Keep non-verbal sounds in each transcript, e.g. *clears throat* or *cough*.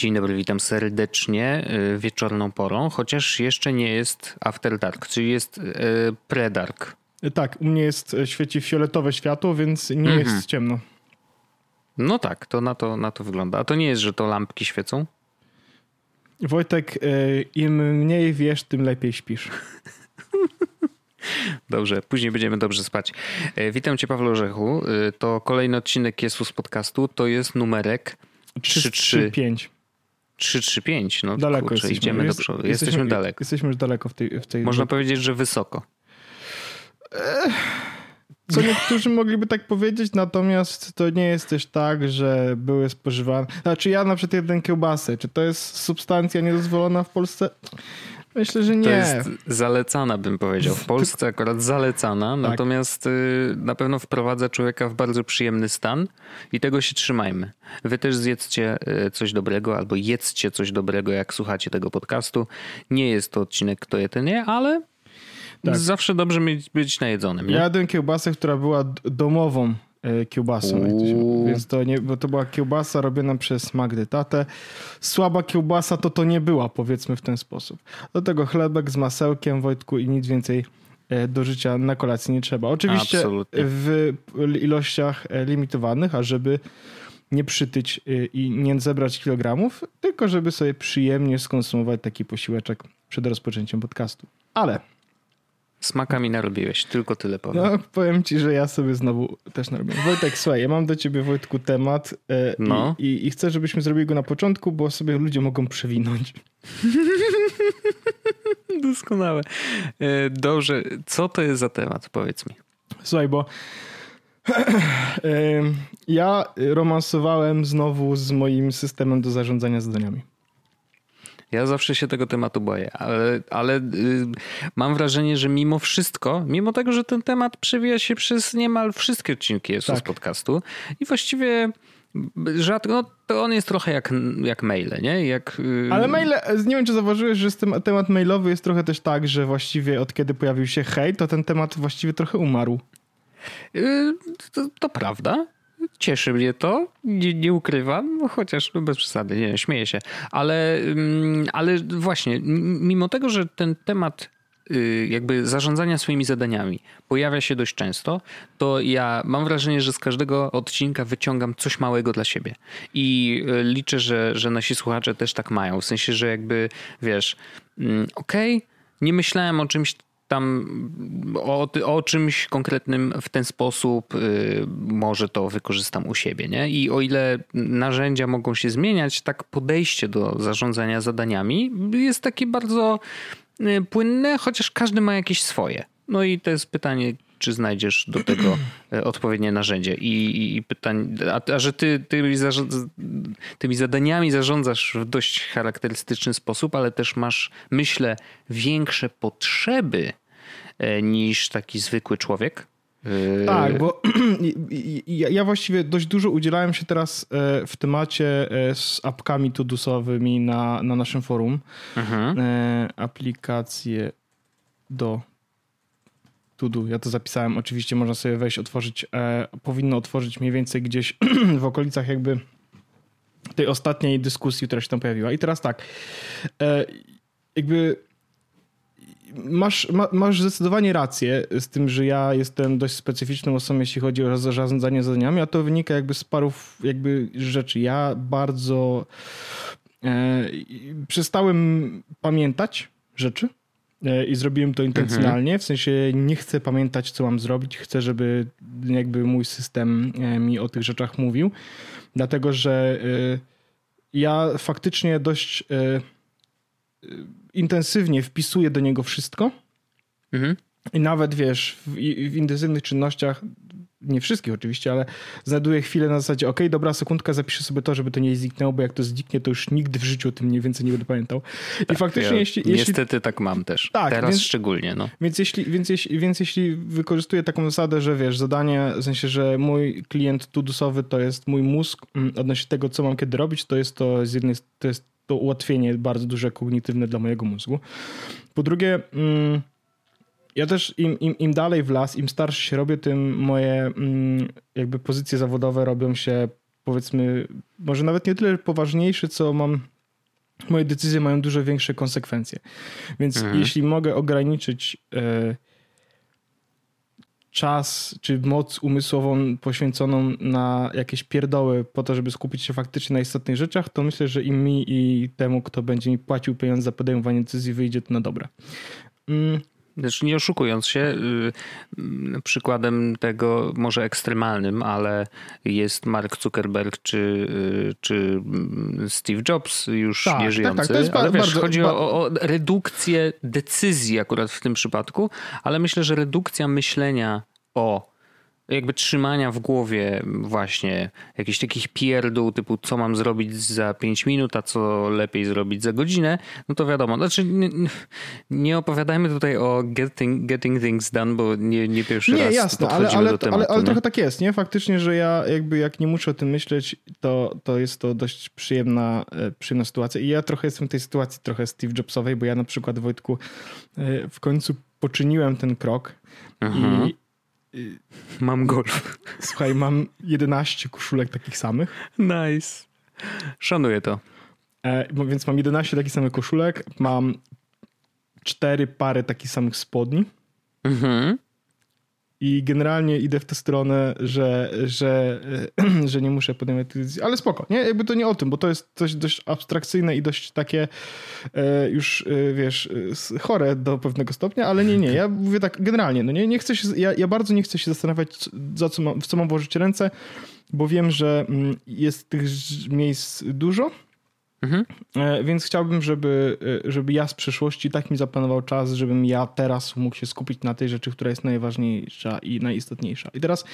Dzień dobry, witam serdecznie y, wieczorną porą, chociaż jeszcze nie jest after dark, czyli jest y, pre-dark. Tak, u mnie jest e, świeci fioletowe światło, więc nie mhm. jest ciemno. No tak, to na, to na to wygląda. A to nie jest, że to lampki świecą? Wojtek, e, im mniej wiesz, tym lepiej śpisz. *laughs* Dobrze, później będziemy dobrze spać. E, witam cię, Paweł Orzechu. To kolejny odcinek z podcastu. To jest numerek 335. 335, no daleko kurczę, jesteśmy. idziemy do przodu. Jesteśmy, jesteśmy, daleko. Jesteśmy już daleko w tej... W tej Można powiedzieć, że wysoko. Co niektórzy mogliby tak powiedzieć, natomiast to nie jest też tak, że były spożywane. Znaczy ja na przykład jeden kiełbasę. Czy to jest substancja niedozwolona w Polsce? Myślę, że nie. To jest zalecana, bym powiedział. W Polsce akurat zalecana, tak. natomiast y, na pewno wprowadza człowieka w bardzo przyjemny stan i tego się trzymajmy. Wy też zjedzcie y, coś dobrego albo jedzcie coś dobrego, jak słuchacie tego podcastu. Nie jest to odcinek kto je, ten nie, ale tak. zawsze dobrze mieć, być najedzonym. Nie? Ja jadłem kiełbasę, która była domową e, kiełbasą. Więc to, nie, bo to była kiełbasa robiona przez Magdę Tatę. Słaba kiełbasa to to nie była, powiedzmy w ten sposób. Do tego chlebek z masełkiem, Wojtku i nic więcej e, do życia na kolacji nie trzeba. Oczywiście Absolutnie. w ilościach e, limitowanych, a żeby nie przytyć i nie zebrać kilogramów, tylko żeby sobie przyjemnie skonsumować taki posiłeczek przed rozpoczęciem podcastu. Ale Smakami narobiłeś, tylko tyle powiem. No, powiem ci, że ja sobie znowu też narobiłem. Wojtek, słuchaj, ja mam do ciebie, Wojtku, temat e, no. i, i, chcę, żebyśmy zrobili go na początku, bo sobie ludzie mogą przewinąć. *laughs* Doskonałe. E, dobrze, co to jest za temat? Powiedz mi. Słuchaj, bo *clears throat* e, ja romansowałem znowu z moim systemem do zarządzania zadaniami. Ja zawsze się tego tematu boję, ale, ale y, mam wrażenie, że mimo wszystko, mimo tego, że ten temat przewija się przez niemal wszystkie odcinki Jesus tak. podcastu i właściwie rzadko, no to on jest trochę jak, jak maile, nie? Jak, y, Ale maile, nie wiem czy zauważyłeś, że ten temat mailowy jest trochę też tak, że właściwie od kiedy pojawił się hej, to ten temat właściwie trochę umarł. Yy, to, to prawda. Cieszy mnie to, nie, nie ukrywam, chociaż bez przesady, nie, śmieję się. Ale, mm, ale właśnie, mimo tego, że ten temat y, jakby zarządzania swoimi zadaniami pojawia się dość często, to ja mam wrażenie, że z każdego odcinka wyciągam coś małego dla siebie. I y, liczę, że, że nasi słuchacze też tak mają. W sensie, że jakby wiesz, mm, okej, okay, nie myślałem o czymś tam o, o czymś konkretnym w ten sposób y, może to wykorzystam u siebie. Nie? I o ile narzędzia mogą się zmieniać, tak podejście do zarządzania zadaniami jest takie bardzo y, płynne, chociaż każdy ma jakieś swoje. No i to jest pytanie, czy znajdziesz do tego y, odpowiednie narzędzie. I, i pytań, a, a, że ty tymi, tymi zadaniami zarządzasz w dość charakterystyczny sposób, ale też masz, myślę, większe potrzeby E, niż taki zwykły człowiek. E, tak, bo *clears throat* ja właściwie dość dużo udzielałem się teraz e, w temacie z apkami tudusowymi na, na naszym forum. Mhm. Aplikacje do Tudu. Ja to zapisałem. Oczywiście można sobie wejść, otworzyć. Powinno otworzyć mniej więcej gdzieś *clears throat* w okolicach jakby tej ostatniej dyskusji, która się tam pojawiła. I teraz tak. Jakby masz, ma, masz zdecydowanie rację z tym, że ja jestem dość specyficzną osobą, jeśli chodzi o zarządzanie zadaniami, a to wynika jakby z paru jakby rzeczy. Ja bardzo e, przestałem pamiętać rzeczy e, i zrobiłem to intencjonalnie, w sensie nie chcę pamiętać, co mam zrobić, chcę, żeby jakby mój system e, mi o tych rzeczach mówił, dlatego, że e, ja faktycznie dość e, intensywnie wpisuję do niego wszystko. Mhm. I nawet wiesz, w, w intensywnych czynnościach, nie wszystkich oczywiście, ale znajduję chwilę na zasadzie, ok, dobra, sekundka, zapiszę sobie to, żeby to nie zniknęło, bo jak to zniknie, to już nigdy w życiu o tym mniej więcej nie będę pamiętał. Tak, I faktycznie, ja jeśli, Niestety jeśli... tak mam też. Tak, Teraz więc, szczególnie, no. Więc jeśli, więc, jeśli, więc jeśli wykorzystuję taką zasadę, że wiesz, zadanie, w sensie, że mój klient tudusowy to jest mój mózg mm, odnośnie tego, co mam kiedy robić, to jest to z jednej to jest to ułatwienie bardzo duże kognitywne dla mojego mózgu. Po drugie, mm, ja też im, im, im dalej w las, im starszy się robię, tym moje mm, jakby pozycje zawodowe robią się powiedzmy, może nawet nie tyle poważniejszy, co mam moje decyzje mają dużo większe konsekwencje. Więc mhm. jeśli mogę ograniczyć e, czas czy moc umysłową poświęconą na jakieś pierdoły po to, żeby skupić się faktycznie na istotnych rzeczach, to myślę, że i mi i temu, kto będzie mi płacił pieniądze za podejmowanie decyzji, wyjdzie to na dobre. Mm. Znaczy nie oszukując się, y, przykładem tego może ekstremalnym, ale jest Mark Zuckerberg czy, y, czy Steve Jobs już tak, nie żyjący. Tak, tak. To jest ale wiesz, bardzo, chodzi o, o redukcję decyzji akurat w tym przypadku, ale myślę, że redukcja myślenia o jakby trzymania w głowie właśnie jakichś takich pierdół typu co mam zrobić za 5 minut, a co lepiej zrobić za godzinę, no to wiadomo. Znaczy nie, nie opowiadajmy tutaj o getting, getting things done, bo nie, nie pierwszy nie, raz jasne, ale, ale, do tematu, ale, ale trochę tak jest, nie? Faktycznie, że ja jakby jak nie muszę o tym myśleć, to, to jest to dość przyjemna, e, przyjemna sytuacja i ja trochę jestem w tej sytuacji trochę Steve Jobsowej, bo ja na przykład Wojtku e, w końcu poczyniłem ten krok mhm. i Mam golf. Słuchaj, mam 11 koszulek takich samych. Nice. Szanuję to. E, więc mam 11 takich samych koszulek, mam cztery pary takich samych spodni. Mhm. I generalnie idę w tę stronę, że, że, *clears throat* że nie muszę podejmować decyzji. Ale spoko, nie? Jakby to nie o tym, bo to jest coś dość abstrakcyjne i dość takie e, już, e, wiesz, e, chore do pewnego stopnia, ale nie, nie. Ja mówię tak generalnie, no nie, nie chcę się, ja, ja bardzo nie chcę się zastanawiać, za co w co mam włożyć ręce, bo wiem, że mm, jest tych miejsc dużo Mhm. E, więc chciałbym, żeby, e, żeby ja z przyszłości tak mi zaplanował czas, żebym ja teraz mógł się skupić na tej rzeczy, która jest najważniejsza i najistotniejsza. I teraz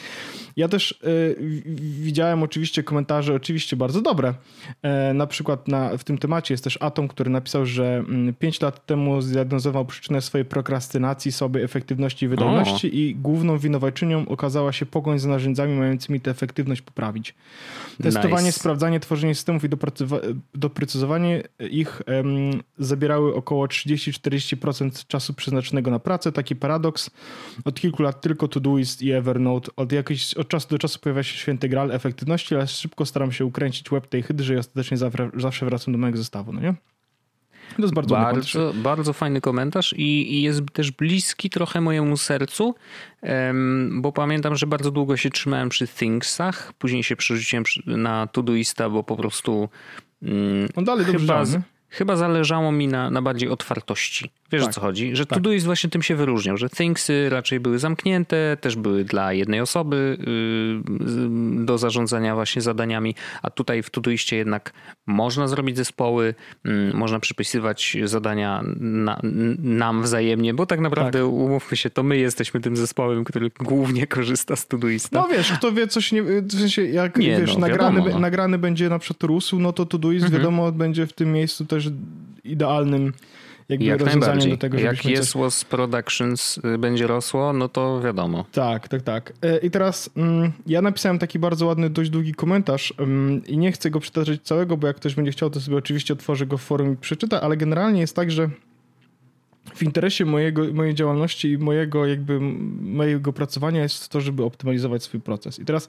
ja też y, widziałem oczywiście komentarze, oczywiście bardzo dobre. E, na przykład na, w tym temacie jest też Atom, który napisał, że 5 mm, lat temu zdiagnozował przyczynę swojej prokrastynacji, sobie efektywności i wydolności o. i główną winowajczynią okazała się pogoń za narzędziami mającymi tę efektywność poprawić. Testowanie, nice. sprawdzanie, tworzenie systemów i do doprecyzowanie ich um, zabierały około 30-40% czasu przeznaczonego na pracę. Taki paradoks. Od kilku lat tylko Todoist i Evernote. Od, jakiejś, od czasu do czasu pojawia się święty gral efektywności, ale szybko staram się ukręcić łeb tej hydry i ostatecznie zawsze wracam do mojego zestawu, no nie? To jest bardzo, bardzo, bardzo fajny komentarz i, i, jest też bliski trochę mojemu sercu, bo pamiętam, że bardzo długo się trzymałem przy Thingsach, później się przerzuciłem na Todoista, bo po prostu On dalej dobrze chyba, chyba zależało mi na, na bardziej otwartości. Wiesz tak. o co chodzi? Że tak. Todoist właśnie tym się wyróżniał, że Thingsy raczej były zamknięte, też były dla jednej osoby yy, do zarządzania właśnie zadaniami, a tutaj w Todoistie jednak można zrobić zespoły, yy, można przypisywać zadania na, nam wzajemnie, bo tak naprawdę tak. umówmy się, to my jesteśmy tym zespołem, który głównie korzysta z Todoista. No wiesz, kto wie coś, nie, w sensie jak nie, wiesz, no, nagrany, wiadomo, no. nagrany będzie na przykład rósł, no to Todoist mhm. wiadomo będzie w tym miejscu też idealnym jakby Jak rozwiązaniem do tego, Jak jest coś... Productions y, będzie rosło, no to wiadomo. Tak, tak, tak. E, I teraz mm, ja napisałem taki bardzo ładny, dość długi komentarz mm, i nie chcę go przytaczać całego, bo jak ktoś będzie chciał, to sobie oczywiście otworzy go w forum i przeczyta, ale generalnie jest tak, że w interesie mojego, mojej działalności i mojego jakby mojego pracowania jest to, żeby optymalizować swój proces. I teraz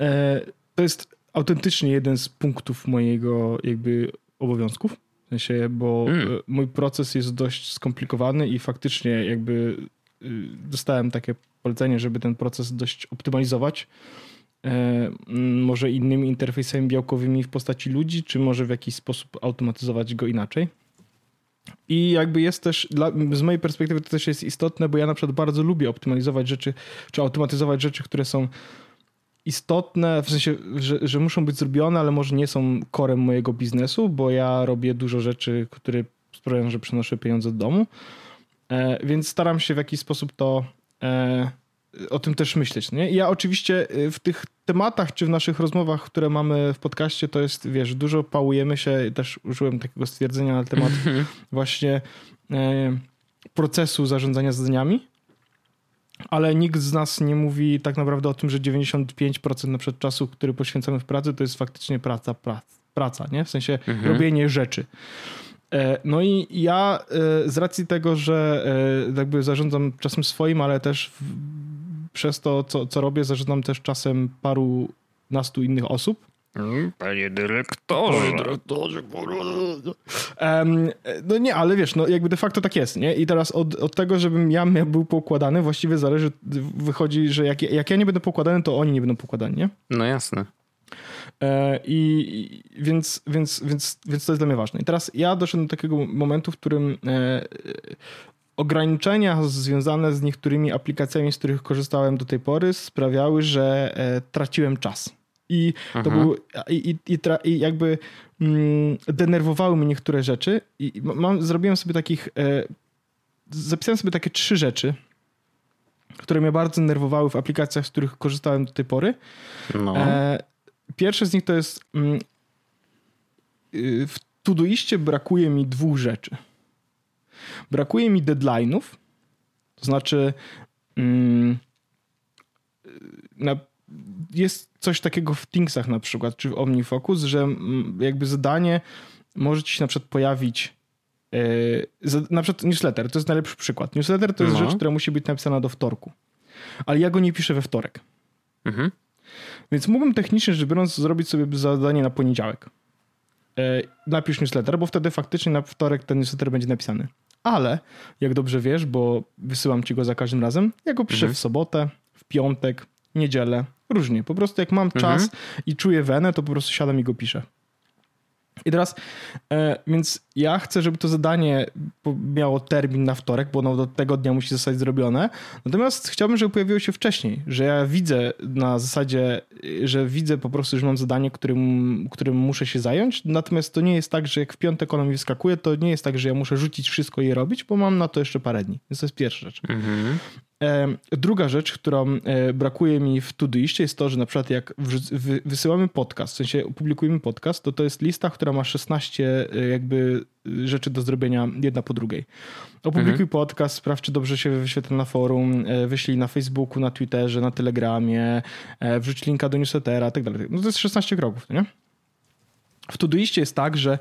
e, to jest autentycznie jeden z punktów mojego jakby obowiązków. W sensie, bo mm. mój proces jest dość skomplikowany i faktycznie jakby y, dostałem takie polecenie, żeby ten proces dość optymalizować. E, może innymi interfejsami białkowymi w postaci ludzi, czy może w jakiś sposób automatyzować go inaczej. I jakby jest też, dla, z mojej perspektywy to też jest istotne, bo ja na przykład bardzo lubię optymalizować rzeczy, czy automatyzować rzeczy, które są istotne, w sensie, że, że muszą być zrobione, ale może nie są korem mojego biznesu, bo ja robię dużo rzeczy, które sprawiają, że przynoszę pieniądze do domu. E, więc staram się w jakiś sposób to e, o tym też myśleć. Nie? ja oczywiście e, w tych tematach, czy w naszych rozmowach, które mamy w podcaście, to jest, wiesz, dużo pałujemy się, też użyłem takiego stwierdzenia na temat mhm. właśnie e, procesu zarządzania zadaniami, ale nikt z nas nie mówi tak naprawdę o tym, że 95% na przykład czasu, który poświęcamy w pracy, to jest faktycznie praca, praca, praca nie? W sensie mhm. robienie rzeczy. E, no i ja e, z racji tego, że e, jakby zarządzam czasem swoim, ale też przez to, co, co robię, zarządzam też czasem paru kilkunastu innych osób. Mm, panie dyrektorze. Panie dyrektorze. Um, no nie, ale wiesz, no jakby de facto tak jest, nie? I teraz od, od tego, żebym ja był poukładany, właściwie zależy, wychodzi, że jak, jak ja nie będę pokładany, to oni nie będą pokładani, nie? No jasne. E, I, więc, więc, więc, więc to jest dla mnie ważne. I teraz ja doszedłem do takiego momentu, w którym e, ograniczenia związane z niektórymi aplikacjami, z których korzystałem do tej pory, sprawiały, że e, traciłem czas. I to mhm. był, i, i, i, jakby mm, denerwowały mnie niektóre rzeczy. I mam, zrobiłem sobie takich, e, zapisałem sobie takie trzy rzeczy, które mnie bardzo denerwowały w aplikacjach, z których korzystałem do tej pory. No. E, pierwsze z nich to jest mm, y, w Todoiście brakuje mi dwóch rzeczy. Brakuje mi deadline'ów, to znaczy mm, na, jest coś takiego w Thingsach na przykład, czy w OmniFocus, że jakby zadanie może ci się na przykład pojawić yy, na przykład newsletter, to jest najlepszy przykład. Newsletter to jest no. rzecz, która musi być napisana do wtorku, ale ja go nie piszę we wtorek. Mhm. Więc mógłbym technicznie rzecz biorąc zrobić sobie zadanie na poniedziałek. Yy, napisz newsletter, bo wtedy faktycznie na wtorek ten newsletter będzie napisany ale jak dobrze wiesz, bo wysyłam ci go za każdym razem, ja go piszę mhm. w sobotę, w piątek, niedzielę, różnie. Po prostu jak mam czas mhm. i czuję wenę, to po prostu siadam i go piszę. I teraz, e, więc ja chcę, żeby to zadanie miało termin na wtorek, bo ono do tego dnia musi zostać zrobione. Natomiast chciałbym, żeby pojawiło się wcześniej, że ja widzę na zasadzie, że widzę po prostu, że mam zadanie, którym, którym muszę się zająć. Natomiast to nie jest tak, że jak w piątek ono mi wyskakuje, to nie jest tak, że ja muszę rzucić wszystko i je robić, bo mam na to jeszcze parę dni. Więc to jest pierwsza rzecz. Mhm. Druga rzecz, którą e, brakuje mi w Todoiście jest to, że na przykład jak wysyłamy podcast, w sensie opublikujemy podcast, to to jest lista, która ma 16 e, jakby rzeczy do zrobienia jedna po drugiej. Opublikuj mhm. podcast, sprawdź, czy dobrze się wyświetla na forum, e, wyślij na Facebooku, na Twitterze, na Telegramie, wrzuć linka do newslettera, tak dalej. No to jest 16 kroków, nie? W Todoiście jest tak, że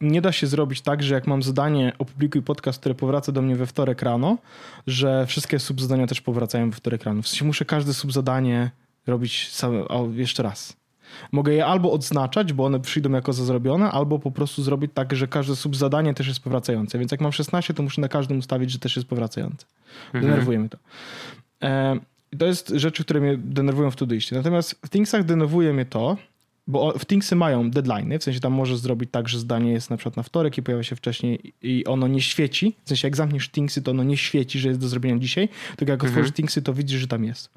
nie da się zrobić tak, że jak mam zadanie opublikuj podcast, które powraca do mnie we wtorek rano, że wszystkie subzadania też powracają we wtorek rano. W sensie muszę każde subzadanie robić same, o, jeszcze raz. Mogę je albo odznaczać, bo one przyjdą jako za zrobione, albo po prostu zrobić tak, że każde subzadanie też jest powracające. Więc jak mam 16, to muszę na każdym ustawić, że też jest powracające. Mhm. Denerwuje mnie to. E, to jest rzeczy, które mnie denerwują w Todoiście. Natomiast w Thingsach denerwuje mnie to, bo w Thingsy mają deadline, w sensie tam możesz zrobić tak, że zdanie jest na przykład na wtorek i pojawia się wcześniej i ono nie świeci. W sensie jak zamkniesz Thingsy, to ono nie świeci, że jest do zrobienia dzisiaj, tylko jak mhm. otworzysz Thingsy, to widzisz, że tam jest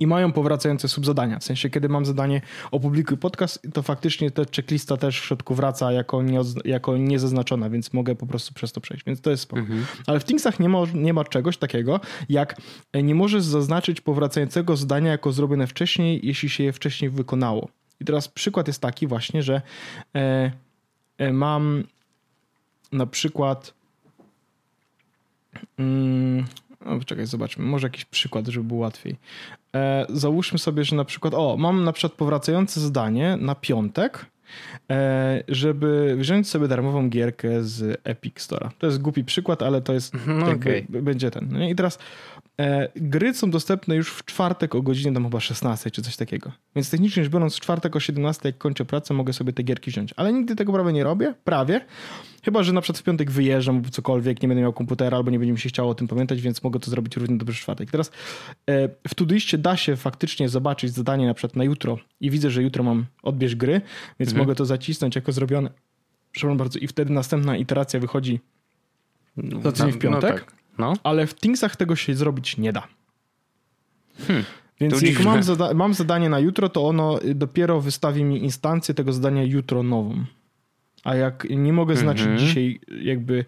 i mają powracające subzadania. W sensie, kiedy mam zadanie opublikuj podcast, to faktycznie ta checklista też w środku wraca jako, nie, jako niezaznaczona, więc mogę po prostu przez to przejść, więc to jest spoko. Mhm. Ale w Thingsach nie ma, nie ma czegoś takiego, jak e, nie możesz zaznaczyć powracającego zadania jako zrobione wcześniej, jeśli się je wcześniej wykonało. I teraz przykład jest taki właśnie, że e, e, mam na przykład mm, no, czekaj, zobaczmy. Może jakiś przykład, żeby było łatwiej. E, załóżmy sobie, że na przykład, o, mam na przykład powracające zdanie na piątek, e, żeby wziąć sobie darmową gierkę z Epic Store. To jest głupi przykład, ale to jest, no, okay. będzie ten. No I teraz gry są dostępne już w czwartek o godzinie tam chyba 16 czy coś takiego. Więc technicznie rzecz biorąc w czwartek o 17 jak kończę pracę mogę sobie te gierki wziąć. Ale nigdy tego prawie nie robię, prawie. Chyba, że na przykład w piątek wyjeżdżam lub cokolwiek, nie będę miał komputera albo nie będzie mi się chciało o tym pamiętać, więc mogę to zrobić równie dobrze w czwartek. Teraz e, w Todoiście da się faktycznie zobaczyć zadanie na przykład na jutro i widzę, że jutro mam odbierz gry, więc mhm. mogę to zacisnąć jako zrobione. Przepraszam bardzo. I wtedy następna iteracja wychodzi za tydzień w piątek. No tak. No. Ale w Thingsach tego się zrobić nie da. Hmm. Więc jak mam, zada mam, zadanie na jutro, to ono dopiero wystawi mi instancję tego zadania jutro nową. A jak nie mogę znaczyć mm -hmm. dzisiaj jakby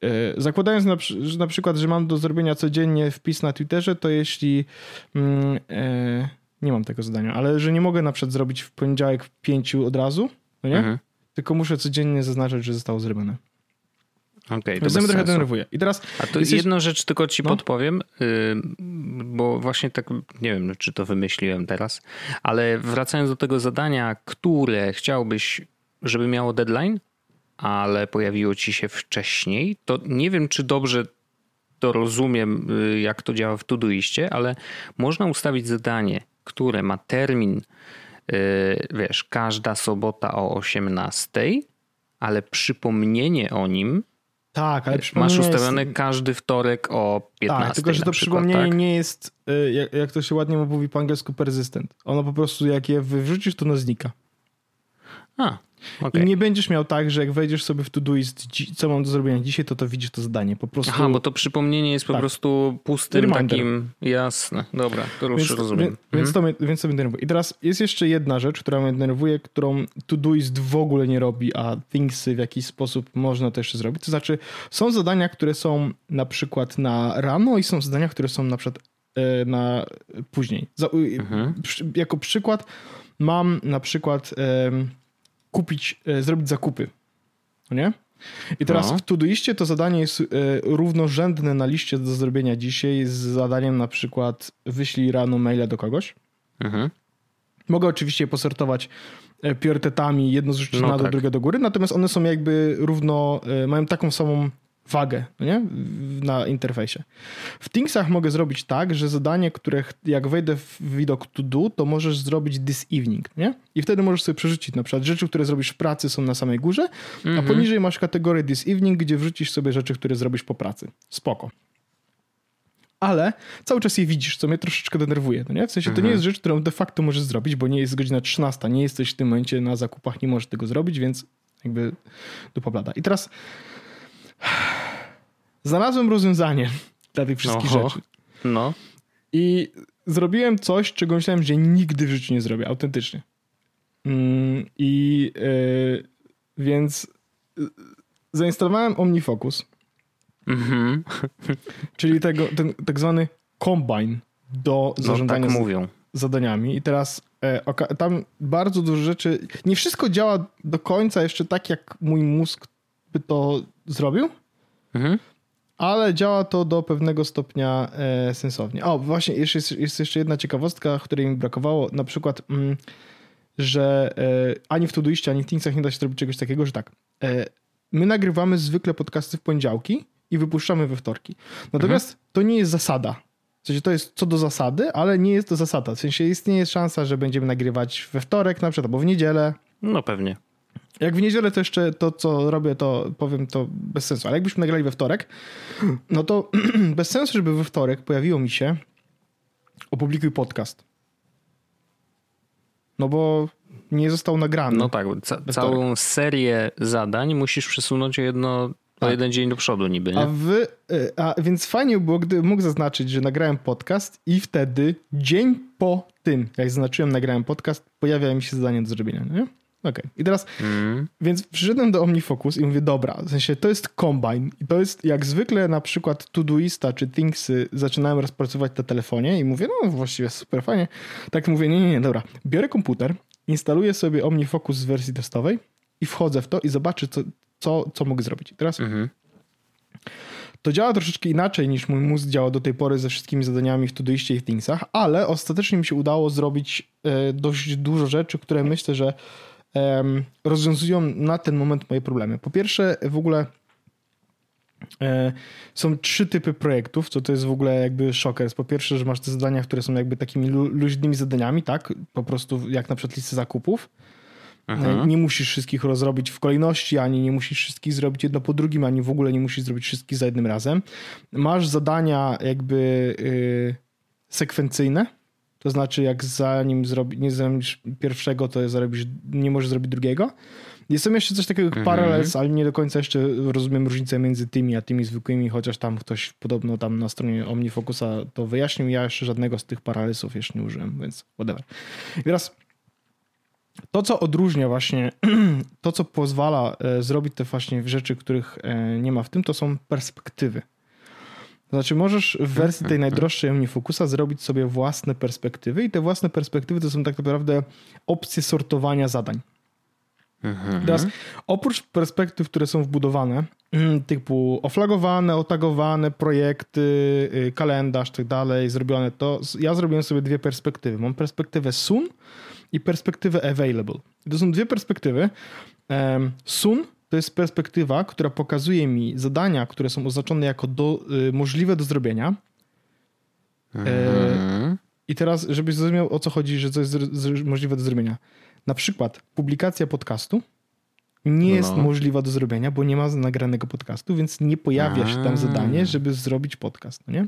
e, zakładając na, że na przykład, że mam do zrobienia codziennie wpis na Twitterze, to jeśli mm, e, nie mam tego zadania, ale że nie mogę na przykład zrobić w poniedziałek w pięciu od razu, no nie? Mm -hmm. Tylko muszę codziennie zaznaczyć, że zostało zrobione. Okej, okay, to mnie trochę denerwuje. I teraz A to jesteś... jedną rzecz tylko ci no? podpowiem, y, bo właśnie tak, nie wiem, czy to wymyśliłem teraz, ale wracając do tego zadania, które chciałbyś, żeby miało deadline, ale pojawiło ci się wcześniej, to nie wiem, czy dobrze to rozumiem, y, jak to działa w Todoiście, ale można ustawić zadanie które ma termin, yy, wiesz, każda sobota o 18, ale przypomnienie o nim tak, ale masz ustawione jest... każdy wtorek o 15. Tak, tylko że to przykład, przypomnienie tak? nie jest, y, jak, jak to się ładnie mówi po angielsku, persistent. Ono po prostu jak je wyrzucisz, to ono znika. A, Okay. I nie będziesz miał tak, że jak wejdziesz sobie w Todoist, co mam do zrobienia dzisiaj, to to widzisz to zadanie. Po prostu... Aha, bo to przypomnienie jest po tak. prostu pustym Reminder. takim... Jasne, dobra, to już więc, rozumiem. Więc, mhm. to mnie, więc to mnie denerwuje. I teraz jest jeszcze jedna rzecz, która mnie denerwuje, którą Todoist w ogóle nie robi, a Thingsy w jakiś sposób można to jeszcze zrobić. To znaczy, są zadania, które są na przykład na rano i są zadania, które są na przykład e, na później. Mhm. Jako przykład mam na przykład kupić, e, zrobić zakupy. No nie? I teraz no. w Todoistie to zadanie jest e, równorzędne na liście do zrobienia dzisiaj z zadaniem na przykład wyślij rano maila do kogoś. Mhm. Mogę oczywiście posortować e, priorytetami, jedno zrzucić no na tak. drugie do góry, natomiast one są jakby równo, mają taką samą wagę no nie? na interfejsie. W Thingsach mogę zrobić tak, że zadanie, które jak wejdę w widok to do, to możesz zrobić this evening, nie? I wtedy możesz sobie przerzucić na przykład rzeczy, które zrobisz w pracy są na samej górze, a mhm. poniżej masz kategorię this evening, gdzie wrzucisz sobie rzeczy, które zrobisz po pracy. Spoko. Ale cały czas je widzisz, co mnie troszeczkę denerwuje. No nie? W sensie to nie mhm. jest rzecz, którą de facto możesz zrobić, bo nie jest godzina 13, nie jesteś w tym momencie na zakupach, nie możesz tego zrobić, więc jakby dupa blada. I teraz Znalazłem rozwiązanie dla tych wszystkich Oho. rzeczy. No. I zrobiłem coś, czego myślałem, że nigdy w życiu nie zrobię, autentycznie. Mm, I yy, więc yy, zainstalowałem OmniFocus. Mhm. *laughs* czyli tego, ten tak zwany combine do no, zarządzania tak mówią. zadaniami. I teraz e, tam bardzo dużo rzeczy. Nie wszystko działa do końca jeszcze tak, jak mój mózg by to zrobił. Mhm. Ale działa to do pewnego stopnia e, sensownie. O, właśnie, jeszcze jest, jest, jeszcze jedna ciekawostka, której mi brakowało. Na przykład, mm, że e, ani w Todoiście, ani w Thingsach nie da się zrobić czegoś takiego, że tak. E, my nagrywamy zwykle podcasty w poniedziałki i wypuszczamy we wtorki. Natomiast mhm. to nie jest zasada. W sensie to jest co do zasady, ale nie jest to zasada. W sensie istnieje szansa, że będziemy nagrywać we wtorek na przykład, albo w niedzielę. No pewnie. Jak w niedzielę to jeszcze to, co robię, to powiem to bez sensu. Ale jakbyśmy nagrali we wtorek, no to *clears throat* bez sensu, żeby we wtorek pojawiło mi się opublikuj podcast. No bo nie został nagrany. No tak, ca całą serię zadań musisz przesunąć jedno, tak. o jeden dzień do przodu niby, nie? A, wy, e, a więc fajnie było, gdy mógł zaznaczyć, że nagrałem podcast i wtedy dzień po tym, jak zaznaczyłem nagrałem podcast, pojawia mi się zadanie do zrobienia, nie? Okej. Okay. I teraz, mm. więc przyszedłem do OmniFocus i mówię, dobra, w sensie to jest Combine i to jest jak zwykle na przykład Todoista czy Thingsy zaczynałem rozpracować na telefonie i mówię, no właściwie super fajnie. Tak mówię, nie, nie, nie, dobra. Biorę komputer, instaluję sobie OmniFocus w wersji testowej i wchodzę w to i zobaczę, co, co, co mogę zrobić. I teraz... Mm -hmm. To działa troszeczkę inaczej niż mój mózg działa do tej pory ze wszystkimi zadaniami w Todoiście i w Thingsach, ale ostatecznie mi się udało zrobić e, dość dużo rzeczy, które myślę, że rozwiązują na ten moment moje problemy. Po pierwsze, w ogóle e, są trzy typy projektów, co to jest w ogóle jakby szoker. Po pierwsze, że masz te zadania, które są jakby takimi luźnymi zadaniami, tak? Po prostu jak na przykład listy zakupów. Aha. Nie musisz wszystkich rozrobić w kolejności, ani nie musisz wszystkich zrobić jedno po drugim, ani w ogóle nie musisz zrobić wszystkich za jednym razem. Masz zadania jakby yy, sekwencyjne, to znaczy, jak zanim zrobi, nie zrobisz pierwszego, to zrobisz, nie możesz zrobić drugiego. Jest jeszcze coś takiego jak mhm. Parallels, ale nie do końca jeszcze rozumiem różnicę między tymi a tymi zwykłymi, chociaż tam ktoś podobno tam na stronie OmniFocusa to wyjaśnił. Ja jeszcze żadnego z tych Parallelsów jeszcze nie użyłem, więc whatever. I teraz to, co odróżnia właśnie, *clears throat* to, co pozwala e, zrobić te właśnie rzeczy, których e, nie ma w tym, to są perspektywy. To znaczy możesz w wersji tej najdroższej OmniFocusa zrobić sobie własne perspektywy i te własne perspektywy to są tak naprawdę opcje sortowania zadań. Mhm. Teraz oprócz perspektyw, które są wbudowane, typu oflagowane, otagowane, projekty, y, kalendarz, tak dalej, zrobione, to ja zrobiłem sobie dwie perspektywy. Mam perspektywę soon i perspektywę available. To są dwie perspektywy. Soon to jest perspektywa, która pokazuje mi zadania, które są oznaczone jako do, y, możliwe do zrobienia. Mhm. I teraz, żebyś zrozumiał o co chodzi, że to jest możliwe do zrobienia. Na przykład publikacja podcastu nie jest no. możliwa do zrobienia, bo nie ma nagranego podcastu, więc nie pojawia się tam zadanie, żeby zrobić podcast, no nie?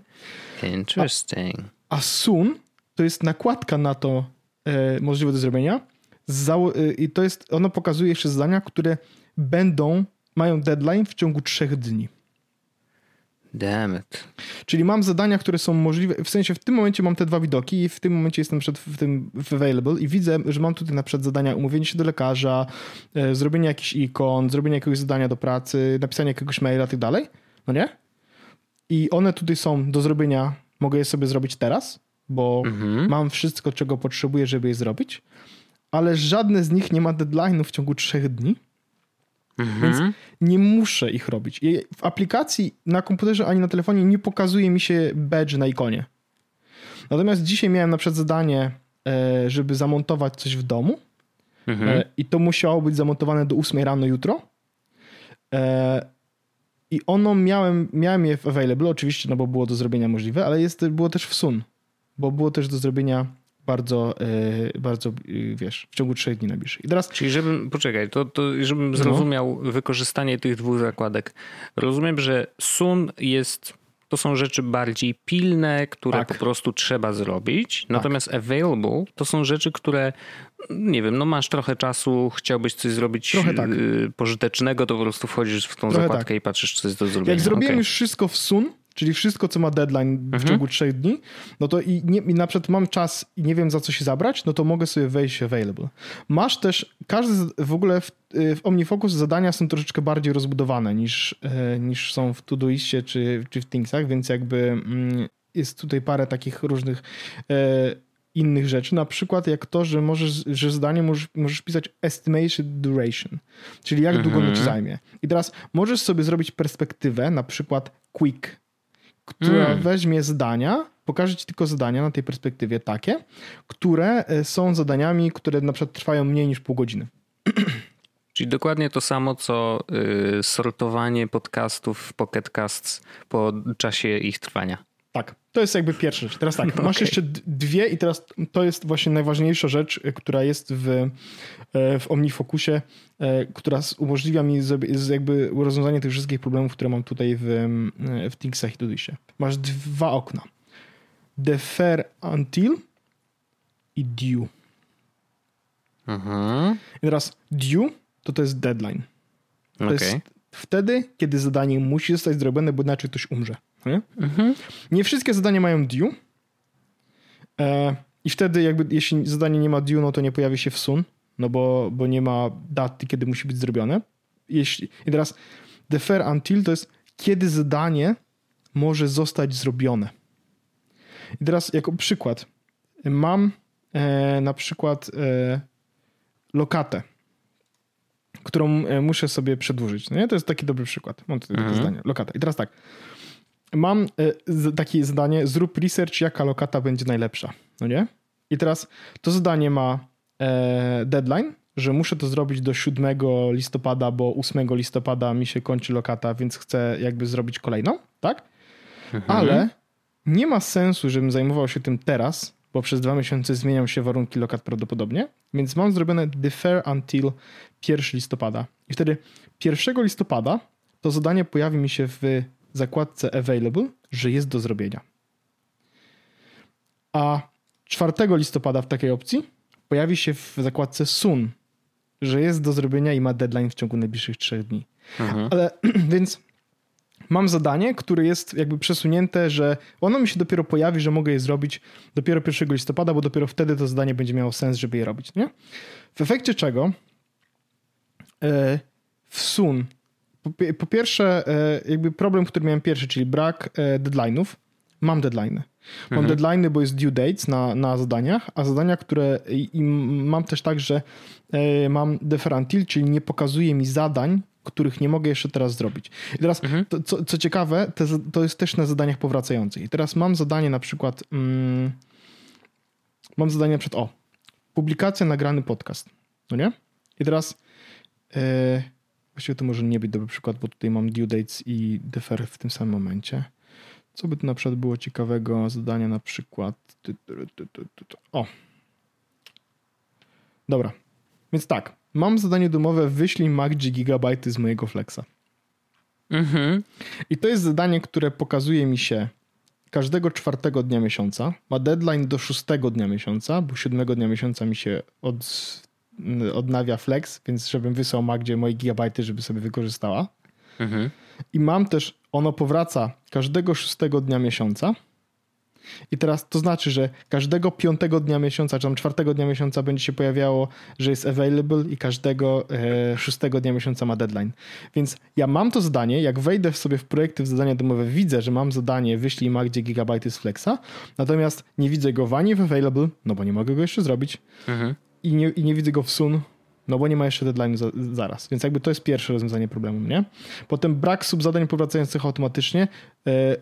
Interesting. A, a soon to jest nakładka na to e, możliwe do zrobienia e, i to jest, ono pokazuje jeszcze zadania, które będą, mają deadline w ciągu trzech dni. Damn it. Czyli mam zadania, które są możliwe, w sensie w tym momencie mam te dwa widoki i w tym momencie jestem przed, w tym w available i widzę, że mam tutaj na przykład zadania umówienie się do lekarza, e, zrobienie jakichś ikon, zrobienie jakiegoś zadania do pracy, napisanie jakiegoś maila i tak dalej, no nie? I one tutaj są do zrobienia, mogę je sobie zrobić teraz, bo mhm. mam wszystko, czego potrzebuję, żeby je zrobić, ale żadne z nich nie ma deadline'u w ciągu trzech dni. Mhm. Więc nie muszę ich robić. W aplikacji na komputerze ani na telefonie nie pokazuje mi się badge na ikonie. Natomiast dzisiaj miałem na przykład zadanie, e, żeby zamontować coś w domu mhm. E, i to musiało być zamontowane do 8 rano jutro. E, I ono miałem, miałem je w available, oczywiście, no bo było do zrobienia możliwe, ale jest, było też w sun, bo było też do zrobienia bardzo, e, bardzo, e, wiesz, w ciągu trzech dni napisz. I teraz... Czyli żebym, poczekaj, to, to żebym no. zrozumiał no. wykorzystanie tych dwóch zakładek. Rozumiem, że sun jest to są rzeczy bardziej pilne, które tak. po prostu trzeba zrobić. Tak. Natomiast available to są rzeczy, które nie wiem, no masz trochę czasu, chciałbyś coś zrobić tak. Y, pożytecznego, to po prostu wchodzisz w tą trochę zakładkę tak. i patrzysz, co jest do zrobienia. Jak zrobiłem okay. już wszystko w sun, czyli wszystko, co ma deadline w mhm. ciągu trzech dni, no to i, nie, i na przykład mam czas i nie wiem za co się zabrać, no to mogę sobie wejść available. Masz też, każdy w ogóle w, w OmniFocus zadania są troszeczkę bardziej rozbudowane niż, e, niż są w Todoistie czy, czy w Thingsach, więc jakby mm, jest tutaj parę takich różnych e, innych rzeczy, na przykład jak to, że możesz, że zdanie możesz, możesz pisać estimation duration, czyli jak długo ono ci mhm. zajmie. I teraz możesz sobie zrobić perspektywę, na przykład quick, która mm. weźmie zdania, pokaże ci tylko zadania na tej perspektywie takie, które e, są zadaniami, które na przykład trwają mniej niż pół godziny. *clears throat* Czyli dokładnie to samo, co y, sortowanie podcastów w Pocket Casts po czasie ich trwania. Tak, to jest jakby pierwsza rzecz. Teraz tak, okay. masz jeszcze dwie i teraz to jest właśnie najważniejsza rzecz, e, która jest w, e, w OmniFocusie, e, która umożliwia mi jakby rozwiązanie tych wszystkich problemów, które mam tutaj w, w Thingsach i Todoisie. Masz dwa okna. Defer until i due. Mhm. I teraz due to to jest deadline. To okay. jest wtedy, kiedy zadanie musi zostać zrobione, bo inaczej ktoś umrze. Nie? Mhm. nie wszystkie zadania mają due. E, I wtedy jakby jeśli zadanie nie ma due, no to nie pojawi się w sun, no bo, bo nie ma daty, kiedy musi być zrobione. Jeśli, I teraz defer until to jest kiedy zadanie może zostać zrobione. I teraz jako przykład mam e, na przykład e, lokatę, którą e, muszę sobie przedłużyć. No nie? To jest taki dobry przykład. Mam tutaj mhm. zdanie. Lokata. I teraz tak mam e, takie zadanie, zrób research, jaka lokata będzie najlepsza. No nie? I teraz to zadanie ma e, deadline, że muszę to zrobić do 7 listopada, bo 8 listopada mi się kończy lokata, więc chcę jakby zrobić kolejną, tak? Mhm. Ale nie ma sensu, żebym zajmował się tym teraz, bo przez dwa miesiące zmienią się warunki lokat prawdopodobnie, więc mam zrobione defer until 1 listopada. I wtedy 1 listopada to zadanie pojawi mi się w zakładce Available, że jest do zrobienia. A 4 listopada w takiej opcji pojawi się w zakładce Soon, że jest do zrobienia i ma deadline w ciągu najbliższych 3 dni. Mhm. Ale *clears throat* więc mam zadanie, które jest jakby przesunięte, że ono mi się dopiero pojawi, że mogę je zrobić dopiero 1 listopada, bo dopiero wtedy to zadanie będzie miało sens, żeby je robić. Nie? W efekcie czego e, w Sun po, pierwsze, e, jakby problem, który miałem pierwszy, czyli brak e, deadline'ów. Mam deadline'y. Mam mhm. deadline'y, bo jest due dates na, na zadaniach, a zadania, które i, mam też tak, że e, mam deferantil, czyli nie pokazuje mi zadań, których nie mogę jeszcze teraz zrobić. I teraz, mhm. to, co, co, ciekawe, te, to jest też na zadaniach powracających. I teraz mam zadanie na przykład, mm, mam zadanie przed, o, publikacja, nagrany podcast, no nie? I teraz Właściwie to może nie być dobry przykład, bo tutaj mam due dates i defer w tym samym momencie. Co by tu na przykład było ciekawego zadania na przykład? O. Dobra. Więc tak. Mam zadanie domowe wyślij MacG gigabajty z mojego Flexa. Mhm. I to jest zadanie, które pokazuje mi się każdego czwartego dnia miesiąca. Ma deadline do szóstego dnia miesiąca, bo siódmego dnia miesiąca mi się od, odnawia Flex, więc żebym wysłał Magdzie moje gigabajty, żeby sobie wykorzystała. Mhm. I mam też, ono powraca każdego szóstego dnia miesiąca. I teraz to znaczy, że każdego piątego dnia miesiąca, czy tam czwartego dnia miesiąca będzie się pojawiało, że jest available i każdego e, szóstego dnia miesiąca ma deadline. Więc ja mam to zadanie, jak wejdę sobie w projekty w zadania domowe, widzę, że mam zadanie wyślij Magdzie gigabajty z Flexa, natomiast nie widzę go w ani w available, no bo nie mogę go jeszcze zrobić Mhm. I nie, i nie widzę go w sun, no bo nie ma jeszcze deadline za, zaraz. Więc jakby to jest pierwsze rozwiązanie problemu, nie? Potem brak subzadań powracających automatycznie, e,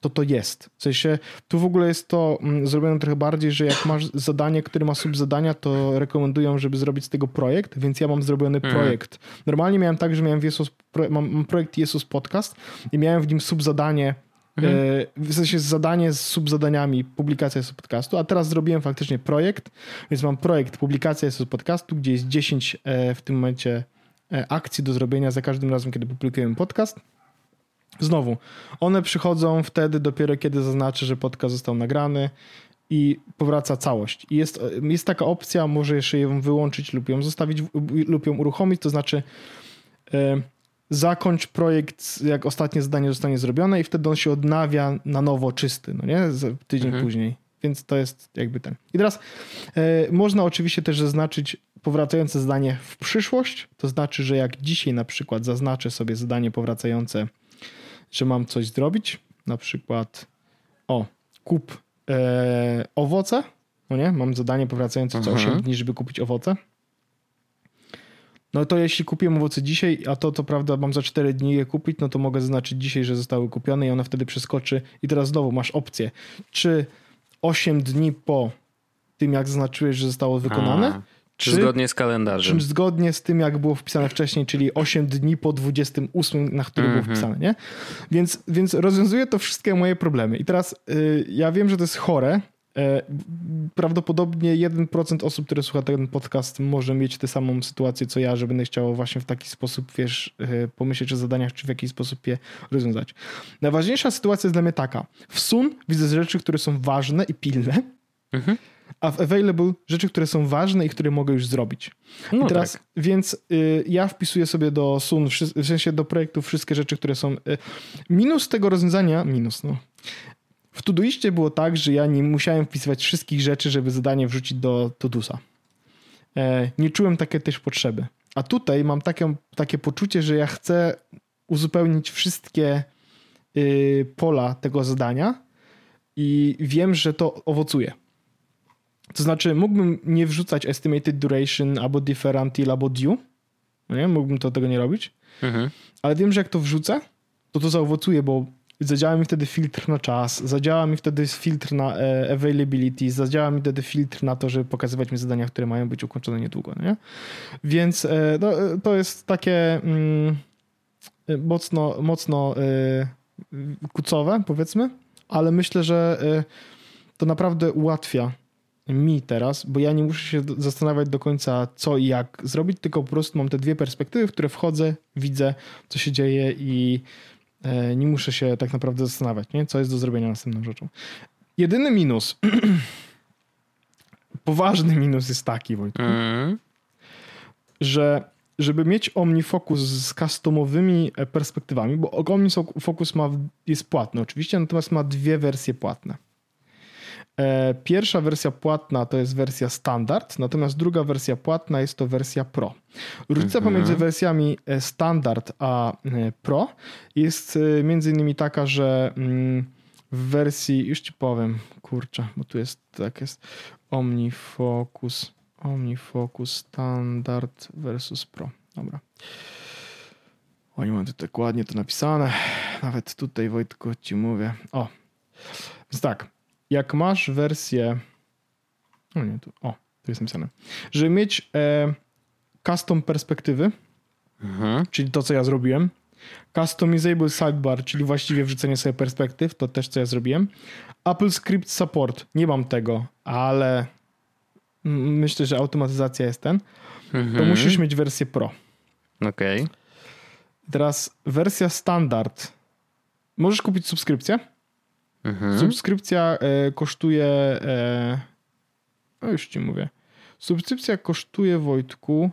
to to jest. W sensie, tu w ogóle jest to mm, zrobione trochę bardziej, że jak masz zadanie, które ma subzadania, to rekomendują, żeby zrobić z tego projekt, więc ja mam zrobiony Mhm. projekt. Normalnie miałem tak, że miałem Jesus, mam projekt Jesus Podcast i miałem w nim subzadanie Mhm. E, W sensie zadanie z subzadaniami, publikacja z podcastu, a teraz zrobiłem faktycznie projekt, więc mam projekt, publikacja z podcastu, gdzie jest 10 e, w tym momencie e, akcji do zrobienia za każdym razem, kiedy publikujemy podcast. Znowu, one przychodzą wtedy dopiero, kiedy zaznaczę, że podcast został nagrany i powraca całość. I jest, jest taka opcja, może jeszcze ją wyłączyć lub ją zostawić lub ją uruchomić, to znaczy zakończ projekt, jak ostatnie zadanie zostanie zrobione i wtedy on się odnawia na nowo czysty, no nie? Tydzień Mhm. później. Więc to jest jakby ten. I teraz e, można oczywiście też zaznaczyć powracające zadanie w przyszłość. To znaczy, że jak dzisiaj na przykład zaznaczę sobie zadanie powracające, że mam coś zrobić, na przykład o, kup e, owoce, no nie? Mam zadanie powracające co Mhm. 8 dni, żeby kupić owoce. No to jeśli kupiłem owoce dzisiaj, a to to prawda mam za 4 dni je kupić, no to mogę zaznaczyć dzisiaj, że zostały kupione i ona wtedy przeskoczy i teraz znowu masz opcję, czy 8 dni po tym, jak zaznaczyłeś, że zostało wykonane, A, Czy zgodnie z kalendarzem? czy zgodnie z tym, jak było wpisane wcześniej, czyli 8 dni po 28, na który Mhm. było wpisane, nie? Więc, więc rozwiązuje to wszystkie moje problemy. I teraz y, ja wiem, że to jest chore. E, prawdopodobnie 1% osób, które słucha ten podcast, może mieć tę samą sytuację co ja, że będę chciał właśnie w taki sposób, wiesz, e, pomyśleć o zadaniach, czy w jakiś sposób je rozwiązać. Najważniejsza sytuacja jest dla mnie taka. W Sun widzę rzeczy, które są ważne i pilne, Mhm. a w Available rzeczy, które są ważne i które mogę już zrobić. No I teraz, tak. więc y, ja wpisuję sobie do Sun, w sensie do projektu wszystkie rzeczy, które są. Y, minus tego rozwiązania, minus, no. W Todoiście było tak, że ja nie musiałem wpisywać wszystkich rzeczy, żeby zadanie wrzucić do Todusa. E, nie czułem takiej też potrzeby. A tutaj mam takie, takie poczucie, że ja chcę uzupełnić wszystkie y, pola tego zadania i wiem, że to owocuje. To znaczy, mógłbym nie wrzucać estimated duration, albo differ until, albo due. No nie? Mógłbym to tego nie robić. Mhm. Ale wiem, że jak to wrzucę, to to zaowocuje, bo zadziała mi wtedy filtr na czas, zadziała mi wtedy filtr na e, availability, zadziała mi wtedy filtr na to, żeby pokazywać mi zadania, które mają być ukończone niedługo. Nie? Więc e, no, e, to jest takie mm, mocno, mocno kucowe, powiedzmy, ale myślę, że to naprawdę ułatwia mi teraz, bo ja nie muszę się zastanawiać do końca co i jak zrobić, tylko po prostu mam te dwie perspektywy, w które wchodzę, widzę, co się dzieje i nie muszę się tak naprawdę zastanawiać, nie? co jest do zrobienia następną rzeczą. Jedyny minus, *clears throat* poważny minus jest taki, Wojtku, Mhm. że żeby mieć OmniFocus z customowymi e, perspektywami, bo OmniFocus ma, jest płatny oczywiście, natomiast ma dwie wersje płatne. E, Pierwsza wersja płatna to jest wersja standard, natomiast druga wersja płatna jest to wersja Pro. Różnica Mhm. pomiędzy wersjami e, standard a e, Pro jest między innymi taka, że mm, w wersji, już ci powiem, kurczę, bo tu jest tak jest OmniFocus, OmniFocus standard versus Pro. Dobra. Oni mam tutaj dokładnie to napisane. Nawet tutaj Wojtku ci mówię. O. Więc tak, jak masz wersję. No nie, tu. O, tu jest napisane. Żeby mieć e, custom perspektywy, Mhm. czyli to, co ja zrobiłem, Customizable sidebar, czyli właściwie wrzucenie sobie perspektyw, to też co ja zrobiłem. Apple Script Support, nie mam tego, ale myślę, że automatyzacja jest ten. Mhm. To musisz mieć wersję Pro. Okej. Okay. Teraz wersja standard. Możesz kupić subskrypcję. Mhm. Subskrypcja e, kosztuje. E, no już ci mówię. Subskrypcja kosztuje Wojtku.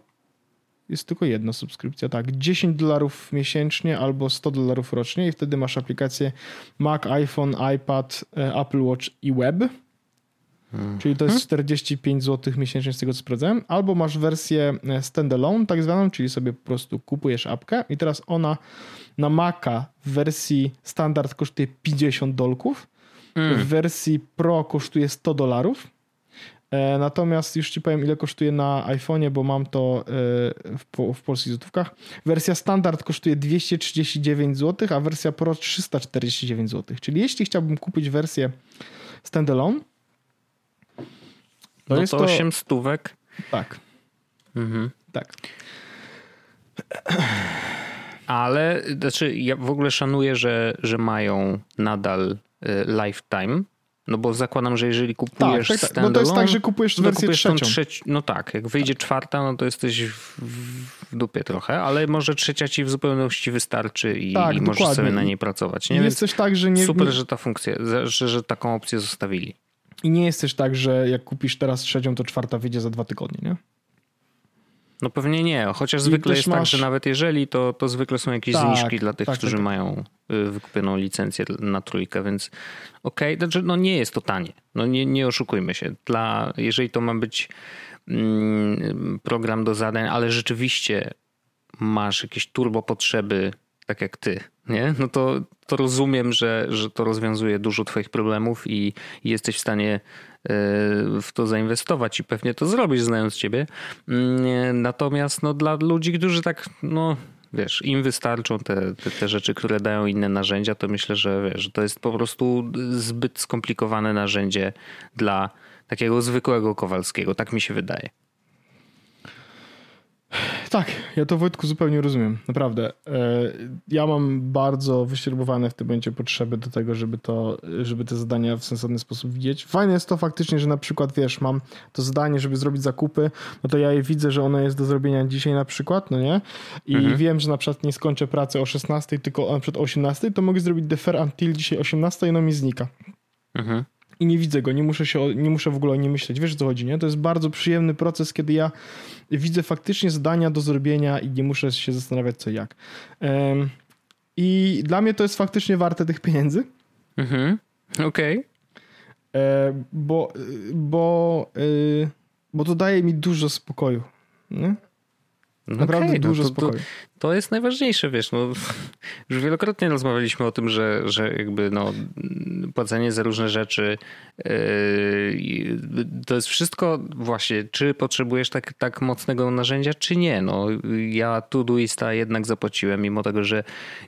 Jest tylko jedna subskrypcja, tak. 10 dolarów miesięcznie albo 100 dolarów rocznie, i wtedy masz aplikację Mac, iPhone, iPad, e, Apple Watch i web. Hmm. Czyli to jest 45 zł miesięcznie z tego co sprawdzałem. Albo masz wersję e, standalone, tak zwaną, czyli sobie po prostu kupujesz apkę i teraz ona na Maca w wersji standard kosztuje 50 dolków, hmm. w wersji Pro kosztuje 100 dolarów. E, natomiast już ci powiem, ile kosztuje na iPhone'ie, bo mam to e, w, w polskich złotówkach. Wersja standard kosztuje 239 zł, a wersja Pro 349 zł. Czyli jeśli chciałbym kupić wersję standalone, to no jest to 8 stówek. Tak. Mhm. Tak. Ale znaczy, ja w ogóle szanuję, że, że mają nadal y, lifetime. No bo zakładam, że jeżeli kupujesz tak, tak, tak. No to jest tak, że kupujesz wersję kupujesz trzecią. Trzeci, no tak, jak wyjdzie tak. czwarta, no to jesteś w, w, dupie trochę, ale może trzecia ci w zupełności wystarczy i, tak, i możesz sobie na niej pracować. Nie? Jest też tak, że nie... Super, że ta funkcja, że, że taką opcję zostawili. I nie jest też tak, że jak kupisz teraz trzecią, to czwarta wyjdzie za dwa tygodnie, nie? No pewnie nie, chociaż I zwykle jest tak, masz... tak, że nawet jeżeli, to, to zwykle są jakieś tak, zniżki dla tych, tak, którzy tak, tak. mają y, wykupioną licencję na trójkę, więc okej, okay, znaczy no nie jest to tanie, no nie, nie oszukujmy się. Dla, jeżeli to ma być mm, program do zadań, ale rzeczywiście masz jakieś turbo potrzeby tak jak ty, nie? No to, to rozumiem, że, że to rozwiązuje dużo twoich problemów i, jesteś w stanie e, w to zainwestować i pewnie to zrobisz znając ciebie. Mm, natomiast no, dla ludzi, którzy tak, no wiesz, im wystarczą te, te, te, rzeczy, które dają inne narzędzia, to myślę, że wiesz, to jest po prostu zbyt skomplikowane narzędzie dla takiego zwykłego Kowalskiego. Tak mi się wydaje. Tak, ja to Wojtku zupełnie rozumiem, naprawdę. E, ja mam bardzo wyśrubowane w tym momencie potrzeby do tego, żeby, to, żeby te zadania w sensowny sposób widzieć. Fajne jest to faktycznie, że na przykład, wiesz, mam to zadanie, żeby zrobić zakupy, no to ja je widzę, że ono jest do zrobienia dzisiaj na przykład, no nie? I mhm. wiem, że na przykład nie skończę pracy o 16, tylko o 18, to mogę zrobić defer until dzisiaj 18 i ono mi znika. Mhm i nie widzę go, nie muszę, się, nie muszę w ogóle o nim myśleć. Wiesz o co chodzi, nie? To jest bardzo przyjemny proces, kiedy ja widzę faktycznie zadania do zrobienia i nie muszę się zastanawiać co jak. I dla mnie to jest faktycznie warte tych pieniędzy. Mhm, okej. Okay. E, bo, bo, e, bo to daje mi dużo spokoju. Nie? No Naprawdę okay, dużo no to, spokoju. To, to, jest najważniejsze, wiesz, no, *laughs* już wielokrotnie rozmawialiśmy o tym, że, że jakby no, płacenie za różne rzeczy yy, to jest wszystko właśnie, czy potrzebujesz tak, tak mocnego narzędzia, czy nie. No, ja Todoista jednak zapłaciłem, mimo tego, że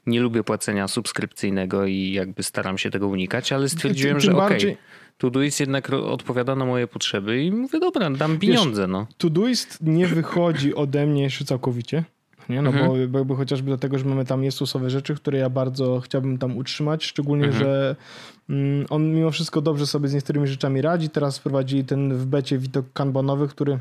nie lubię płacenia subskrypcyjnego i jakby staram się tego unikać, ale stwierdziłem, tym, tym że okej. Okay, Todoist jednak odpowiada na moje potrzeby i mówię, dobra, dam pieniądze. Wiesz, no. Todoist nie wychodzi ode mnie jeszcze całkowicie. Nie? No mhm. bo, bo chociażby dlatego, że mamy tam Jezusowe rzeczy, które ja bardzo chciałbym tam utrzymać, szczególnie, mhm. że mm, on mimo wszystko dobrze sobie z niektórymi rzeczami radzi. Teraz wprowadzili ten w becie widok kanbanowy, który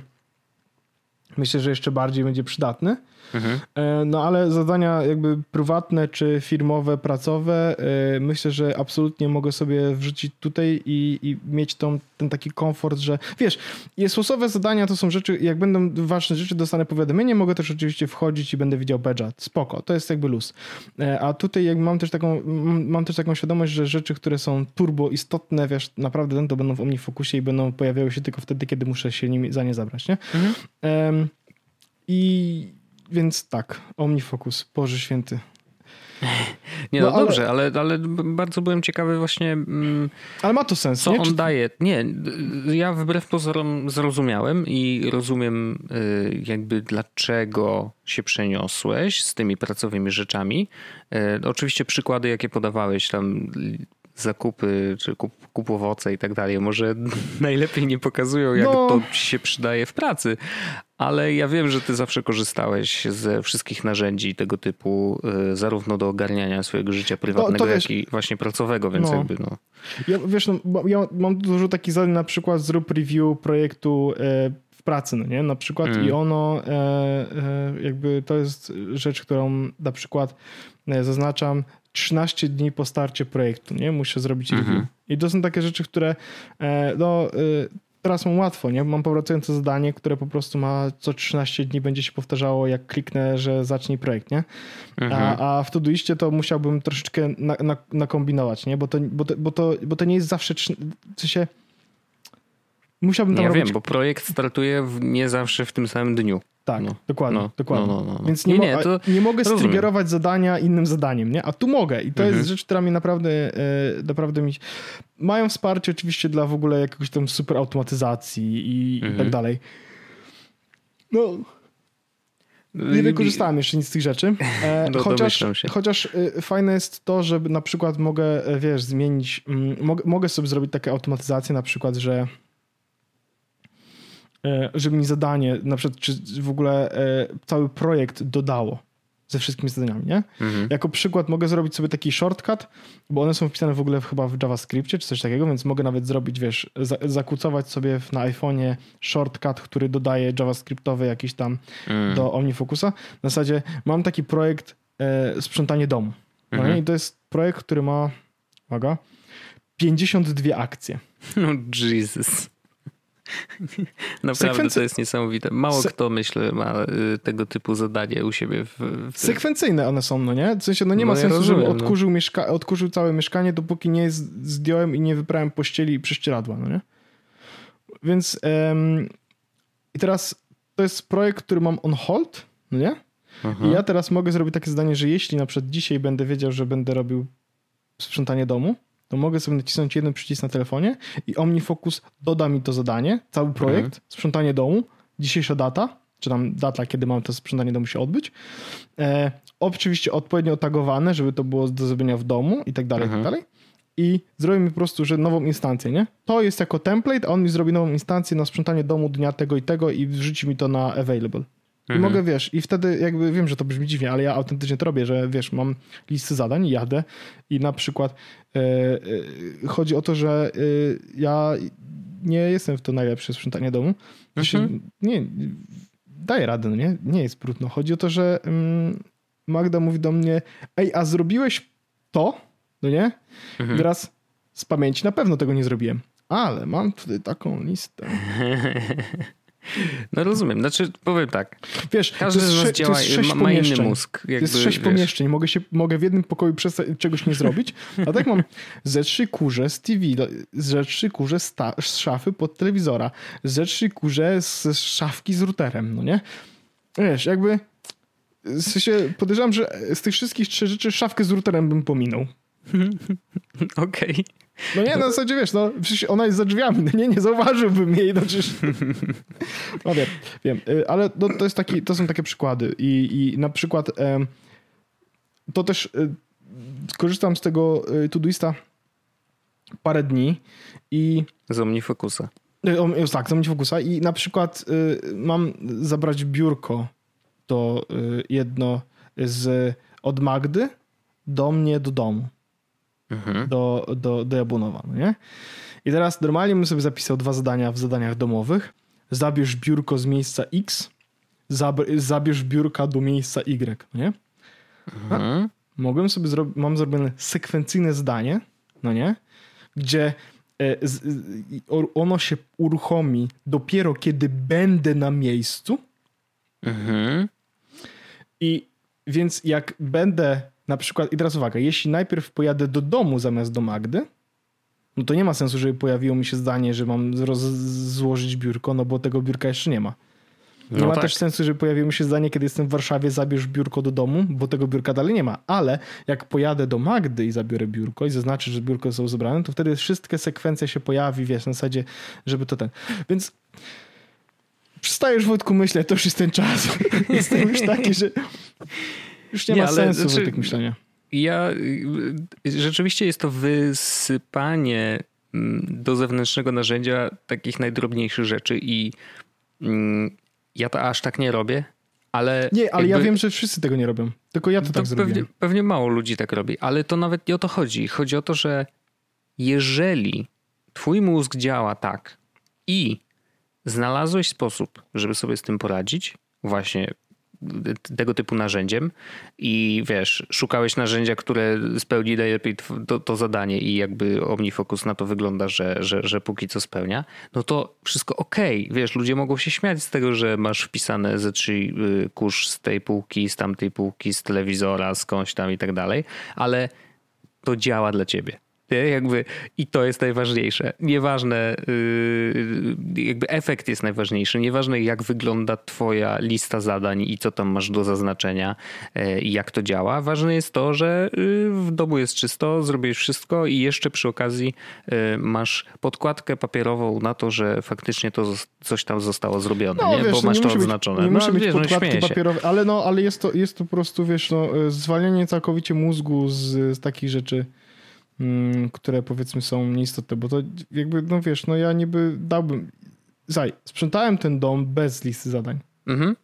myślę, że jeszcze bardziej będzie przydatny. Mhm. E, no ale zadania jakby prywatne czy firmowe, pracowe, e, myślę, że absolutnie mogę sobie wrzucić tutaj i, i mieć tą, ten taki komfort, że wiesz, jest losowe zadania to są rzeczy, jak będą ważne rzeczy, dostanę powiadomienie, mogę też oczywiście wchodzić i będę widział badge'a. Spoko, to jest jakby luz. E, a tutaj jak mam też taką, mam też taką świadomość, że rzeczy, które są turbo istotne, wiesz, naprawdę to będą w OmniFocusie i będą pojawiały się tylko wtedy, kiedy muszę się nimi za nie zabrać, nie? Mhm. Um, I więc tak, OmniFocus, Boże Święty. *laughs* Nie, no, no dobrze, ale... ale... Ale, bardzo byłem ciekawy właśnie. Mm, ale ma to sens. Co nie? on Czy... daje? Nie, ja wbrew pozorom zrozumiałem i rozumiem y, jakby dlaczego się przeniosłeś z tymi pracowymi rzeczami. Y, oczywiście przykłady, jakie podawałeś tam zakupy, czy kup, kup owoce i tak dalej. Może *laughs* najlepiej nie pokazują, jak no. to ci się przydaje w pracy, ale ja wiem, że ty zawsze korzystałeś ze wszystkich narzędzi tego typu, y, zarówno do ogarniania swojego życia prywatnego, no, jak i właśnie pracowego, więc no. jakby no. Ja, wiesz, no, ja mam dużo takich zadań, na przykład zrób review projektu e, w pracy, no nie? Na przykład mm. i ono e, e, jakby to jest rzecz, którą na przykład zaznaczam 13 dni po starcie projektu, nie? Muszę zrobić review. Mm -hmm. I to są takie rzeczy, które no teraz mam łatwo, nie? Mam powracające zadanie, które po prostu ma co 13 dni będzie się powtarzało, jak kliknę, że zacznij projekt, nie? Mhm. A, a w Todoistie to musiałbym troszeczkę na, na, nakombinować, nie? Bo to, bo, to, bo, to, bo to nie jest zawsze, w sensie musiałbym tam Ja robić... wiem, bo projekt startuje w, nie zawsze w tym samym dniu. Tak, no, dokładnie. No, dokładnie. No, no, no, Więc nie, nie, nie, to nie mogę striggerować zadania innym zadaniem, nie? A tu mogę i to mhm. jest rzecz, która mi naprawdę, e, naprawdę mi... Mają wsparcie oczywiście dla w ogóle jakiegoś tam super automatyzacji i, mhm. i tak mhm. dalej. No... Nie wykorzystałem jeszcze nic z tych rzeczy. E, *laughs* no, chociaż, chociaż e, fajne jest to, że na przykład mogę, e, wiesz, zmienić, m, mogę, mogę sobie zrobić takie automatyzacje, na przykład, że żeby mi zadanie, na przykład, czy w ogóle e, cały projekt dodało ze wszystkimi zadaniami, nie? Mhm. Jako przykład mogę zrobić sobie taki shortcut, bo one są wpisane w ogóle chyba w JavaScriptie czy coś takiego, więc mogę nawet zrobić, wiesz, zakucować sobie na iPhone'ie shortcut, który dodaje JavaScriptowy jakiś tam mhm. do OmniFocusa. Na zasadzie mam taki projekt e, sprzątanie domu. No mhm. I to jest projekt, który ma, uwaga, 52 akcje. *laughs* No Jesus. *laughs* Naprawdę Sekwency... to jest niesamowite. Mało Se... kto, myślę, ma y, tego typu zadanie u siebie. W, w Sekwencyjne one są, no nie? W sensie, no nie no ma ja sensu, rozumiem, żeby no. odkurzył, no. mieszka... odkurzył całe mieszkanie, dopóki nie zdjąłem i nie wyprałem pościeli i prześcieradła, no nie? Więc um... i teraz to jest projekt, który mam on hold, no nie? Aha. I ja teraz mogę zrobić takie zadanie, że jeśli na przykład dzisiaj będę wiedział, że będę robił sprzątanie domu, to mogę sobie nacisnąć jeden przycisk na telefonie i OmniFocus doda mi to zadanie, cały projekt, mhm. sprzątanie domu, dzisiejsza data, czy tam data, kiedy mam to sprzątanie domu się odbyć. E, oczywiście odpowiednio otagowane, żeby to było do zrobienia w domu i tak dalej, mhm. i tak mhm. dalej. I zrobi mi po prostu, że nową instancję, nie? To jest jako template, a on mi zrobi nową instancję na sprzątanie domu dnia tego i tego i wrzuci mi to na available. I mhm. mogę, wiesz, i wtedy jakby wiem, że to brzmi dziwnie, ale ja autentycznie to robię, że wiesz, mam listy zadań, jadę i na przykład e, e, chodzi o to, że e, ja nie jestem w to najlepsze sprzątanie domu. Mhm. Nie, daję radę, no nie? Nie jest brudno. Chodzi o to, że mm, Magda mówi do mnie, ej, a zrobiłeś to? No nie? Mhm. Teraz z pamięci na pewno tego nie zrobiłem. Ale mam tutaj taką listę. *laughs* No rozumiem, znaczy powiem tak. Wiesz, każdy z nas działa, ma, ma inny mózg. Jakby, jest sześć wiesz. pomieszczeń, mogę, się, mogę w jednym pokoju czegoś nie zrobić, a tak mam ze trzy kurze z TV, ze trzy kurze z, ta, z szafy pod telewizora, ze trzy kurze z szafki z routerem, no nie? Wiesz, jakby w sensie podejrzewam, że z tych wszystkich trzech rzeczy szafkę z routerem bym pominął. *laughs* Okej. Okay. No nie, na zasadzie wiesz, no przecież ona jest za drzwiami, no nie, nie zauważyłbym jej, no przecież... No wiem, wiem, y, ale no, to, jest taki, to są takie przykłady i, i na przykład to też y, korzystam z tego y, Todoista parę dni i... Z OmniFocusa. Tak, z OmniFocusa i na przykład mam zabrać biurko to jedno z od Magdy do mnie do domu mhm. do, do, do Jabłonowa, no nie? I teraz normalnie bym sobie zapisał dwa zadania w zadaniach domowych. Zabierz biurko z miejsca X, zabierz biurka do miejsca Y, no nie? Mhm. Mogłem sobie zrobić, mam zrobione sekwencyjne zdanie, no nie? Gdzie e, ono się uruchomi dopiero kiedy będę na miejscu. Mhm. I więc jak będę na przykład, i teraz uwaga, jeśli najpierw pojadę do domu zamiast do Magdy, no to nie ma sensu, żeby pojawiło mi się zdanie, że mam złożyć biurko, no bo tego biurka jeszcze nie ma. Nie no ma tak. też sensu, żeby pojawiło mi się zdanie, kiedy jestem w Warszawie, zabierz biurko do domu, bo tego biurka dalej nie ma. Ale jak pojadę do Magdy i zabiorę biurko i zaznaczę, że biurko zostało zebrane, to wtedy wszystkie sekwencje się pojawi, wiesz, na zasadzie, żeby to ten. Więc przestajesz Wojtku myśleć, to już jest ten czas. *laughs* Jestem już taki, że już nie, nie ma sensu znaczy, myślenia. ja rzeczywiście jest to wysypanie mm, do zewnętrznego narzędzia takich najdrobniejszych rzeczy i mm, ja to aż tak nie robię, ale... Nie, ale jakby, ja wiem, że wszyscy tego nie robią. Tylko ja to, to tak pewnie, zrobiłem. Pewnie mało ludzi tak robi, ale to nawet nie o to chodzi. Chodzi o to, że jeżeli twój mózg działa tak i znalazłeś sposób, żeby sobie z tym poradzić, właśnie tego typu narzędziem i wiesz, szukałeś narzędzia, które spełni najlepiej to, to, zadanie i jakby OmniFocus na to wygląda, że, że, że póki co spełnia, no to wszystko okej. Okay. Wiesz, ludzie mogą się śmiać z tego, że masz wpisane ze trzy y, kurz z tej półki, z tamtej półki, z telewizora, skądś tam i tak dalej, ale to działa dla ciebie. Nie? Jakby, I to jest najważniejsze. Nieważne, yy, jakby efekt jest najważniejszy. Nieważne, jak wygląda Twoja lista zadań i co tam masz do zaznaczenia yy, i jak to działa. Ważne jest to, że yy, w domu jest czysto, zrobisz wszystko i jeszcze przy okazji masz podkładkę papierową na to, że faktycznie to coś tam zostało zrobione, no, nie? Wiesz, bo no masz to odznaczone. Być, nie no, musi być wiesz, no podkładki no, papierowe, ale, no, ale jest, to, jest to po prostu, wiesz, no, zwalnianie całkowicie mózgu z, z takich rzeczy które powiedzmy są nieistotne, bo to jakby, no wiesz, no ja niby dałbym, zaj, sprzątałem ten dom bez listy zadań mhm.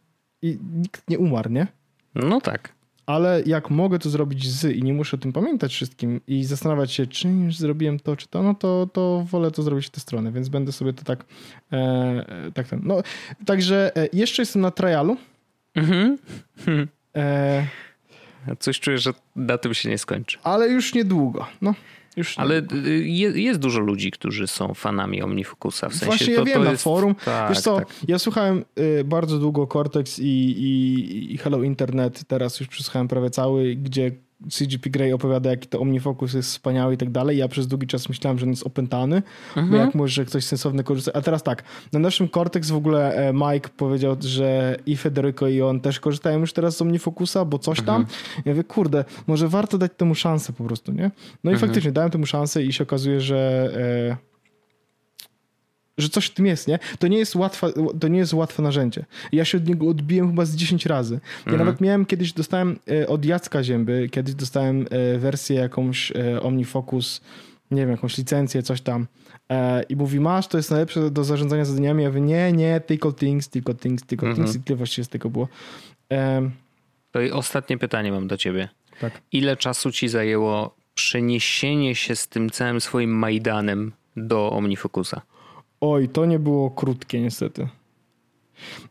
i nikt nie umarł, nie? No tak. Ale jak mogę to zrobić z i nie muszę o tym pamiętać wszystkim i zastanawiać się, czy już zrobiłem to, czy to, no to, to wolę to zrobić w tę stronę, więc będę sobie to tak, e, e tak ten. No, także e, jeszcze jestem na trialu. Mhm. E, Coś czuję, że na tym się nie skończy. Ale już niedługo. No. Już Ale y, jest dużo ludzi, którzy są fanami OmniFocusa. W sensie Właśnie to, ja wiem, to na jest... forum. Tak, Wiesz co, tak. ja słuchałem y, bardzo długo Cortex i, i, i Hello Internet, teraz już przesłuchałem prawie cały, gdzie CGP Grey opowiada, jaki to OmniFocus jest wspaniały i tak dalej. Ja przez długi czas myślałem, że on jest opętany, mhm. bo jak może ktoś sensowny korzysta. A teraz tak, na naszym Cortex w ogóle e, Mike powiedział, że i Federico i on też korzystają już teraz z OmniFocusa, bo coś tam. Mhm. Ja mówię, kurde, może warto dać temu szansę po prostu, nie? No i mhm. faktycznie dałem temu szansę i się okazuje, że... E, że coś w tym jest, nie? To nie jest łatwe, to nie jest łatwe narzędzie. Ja się od niego odbiłem chyba z 10 razy. Ja mhm. nawet miałem kiedyś, dostałem e, od Jacka Zięby, kiedyś dostałem e, wersję jakąś e, OmniFocus, nie wiem, jakąś licencję, coś tam. I mówi, masz, to jest najlepsze do zarządzania zadaniami. Ja mówię, nie, nie, tylko things, tylko things, tylko mhm. things i tyle właściwie z tego było. To i ostatnie pytanie mam do ciebie. Tak. Ile czasu ci zajęło przeniesienie się z tym całym swoim Majdanem do OmniFocusa? Oj, to nie było krótkie niestety.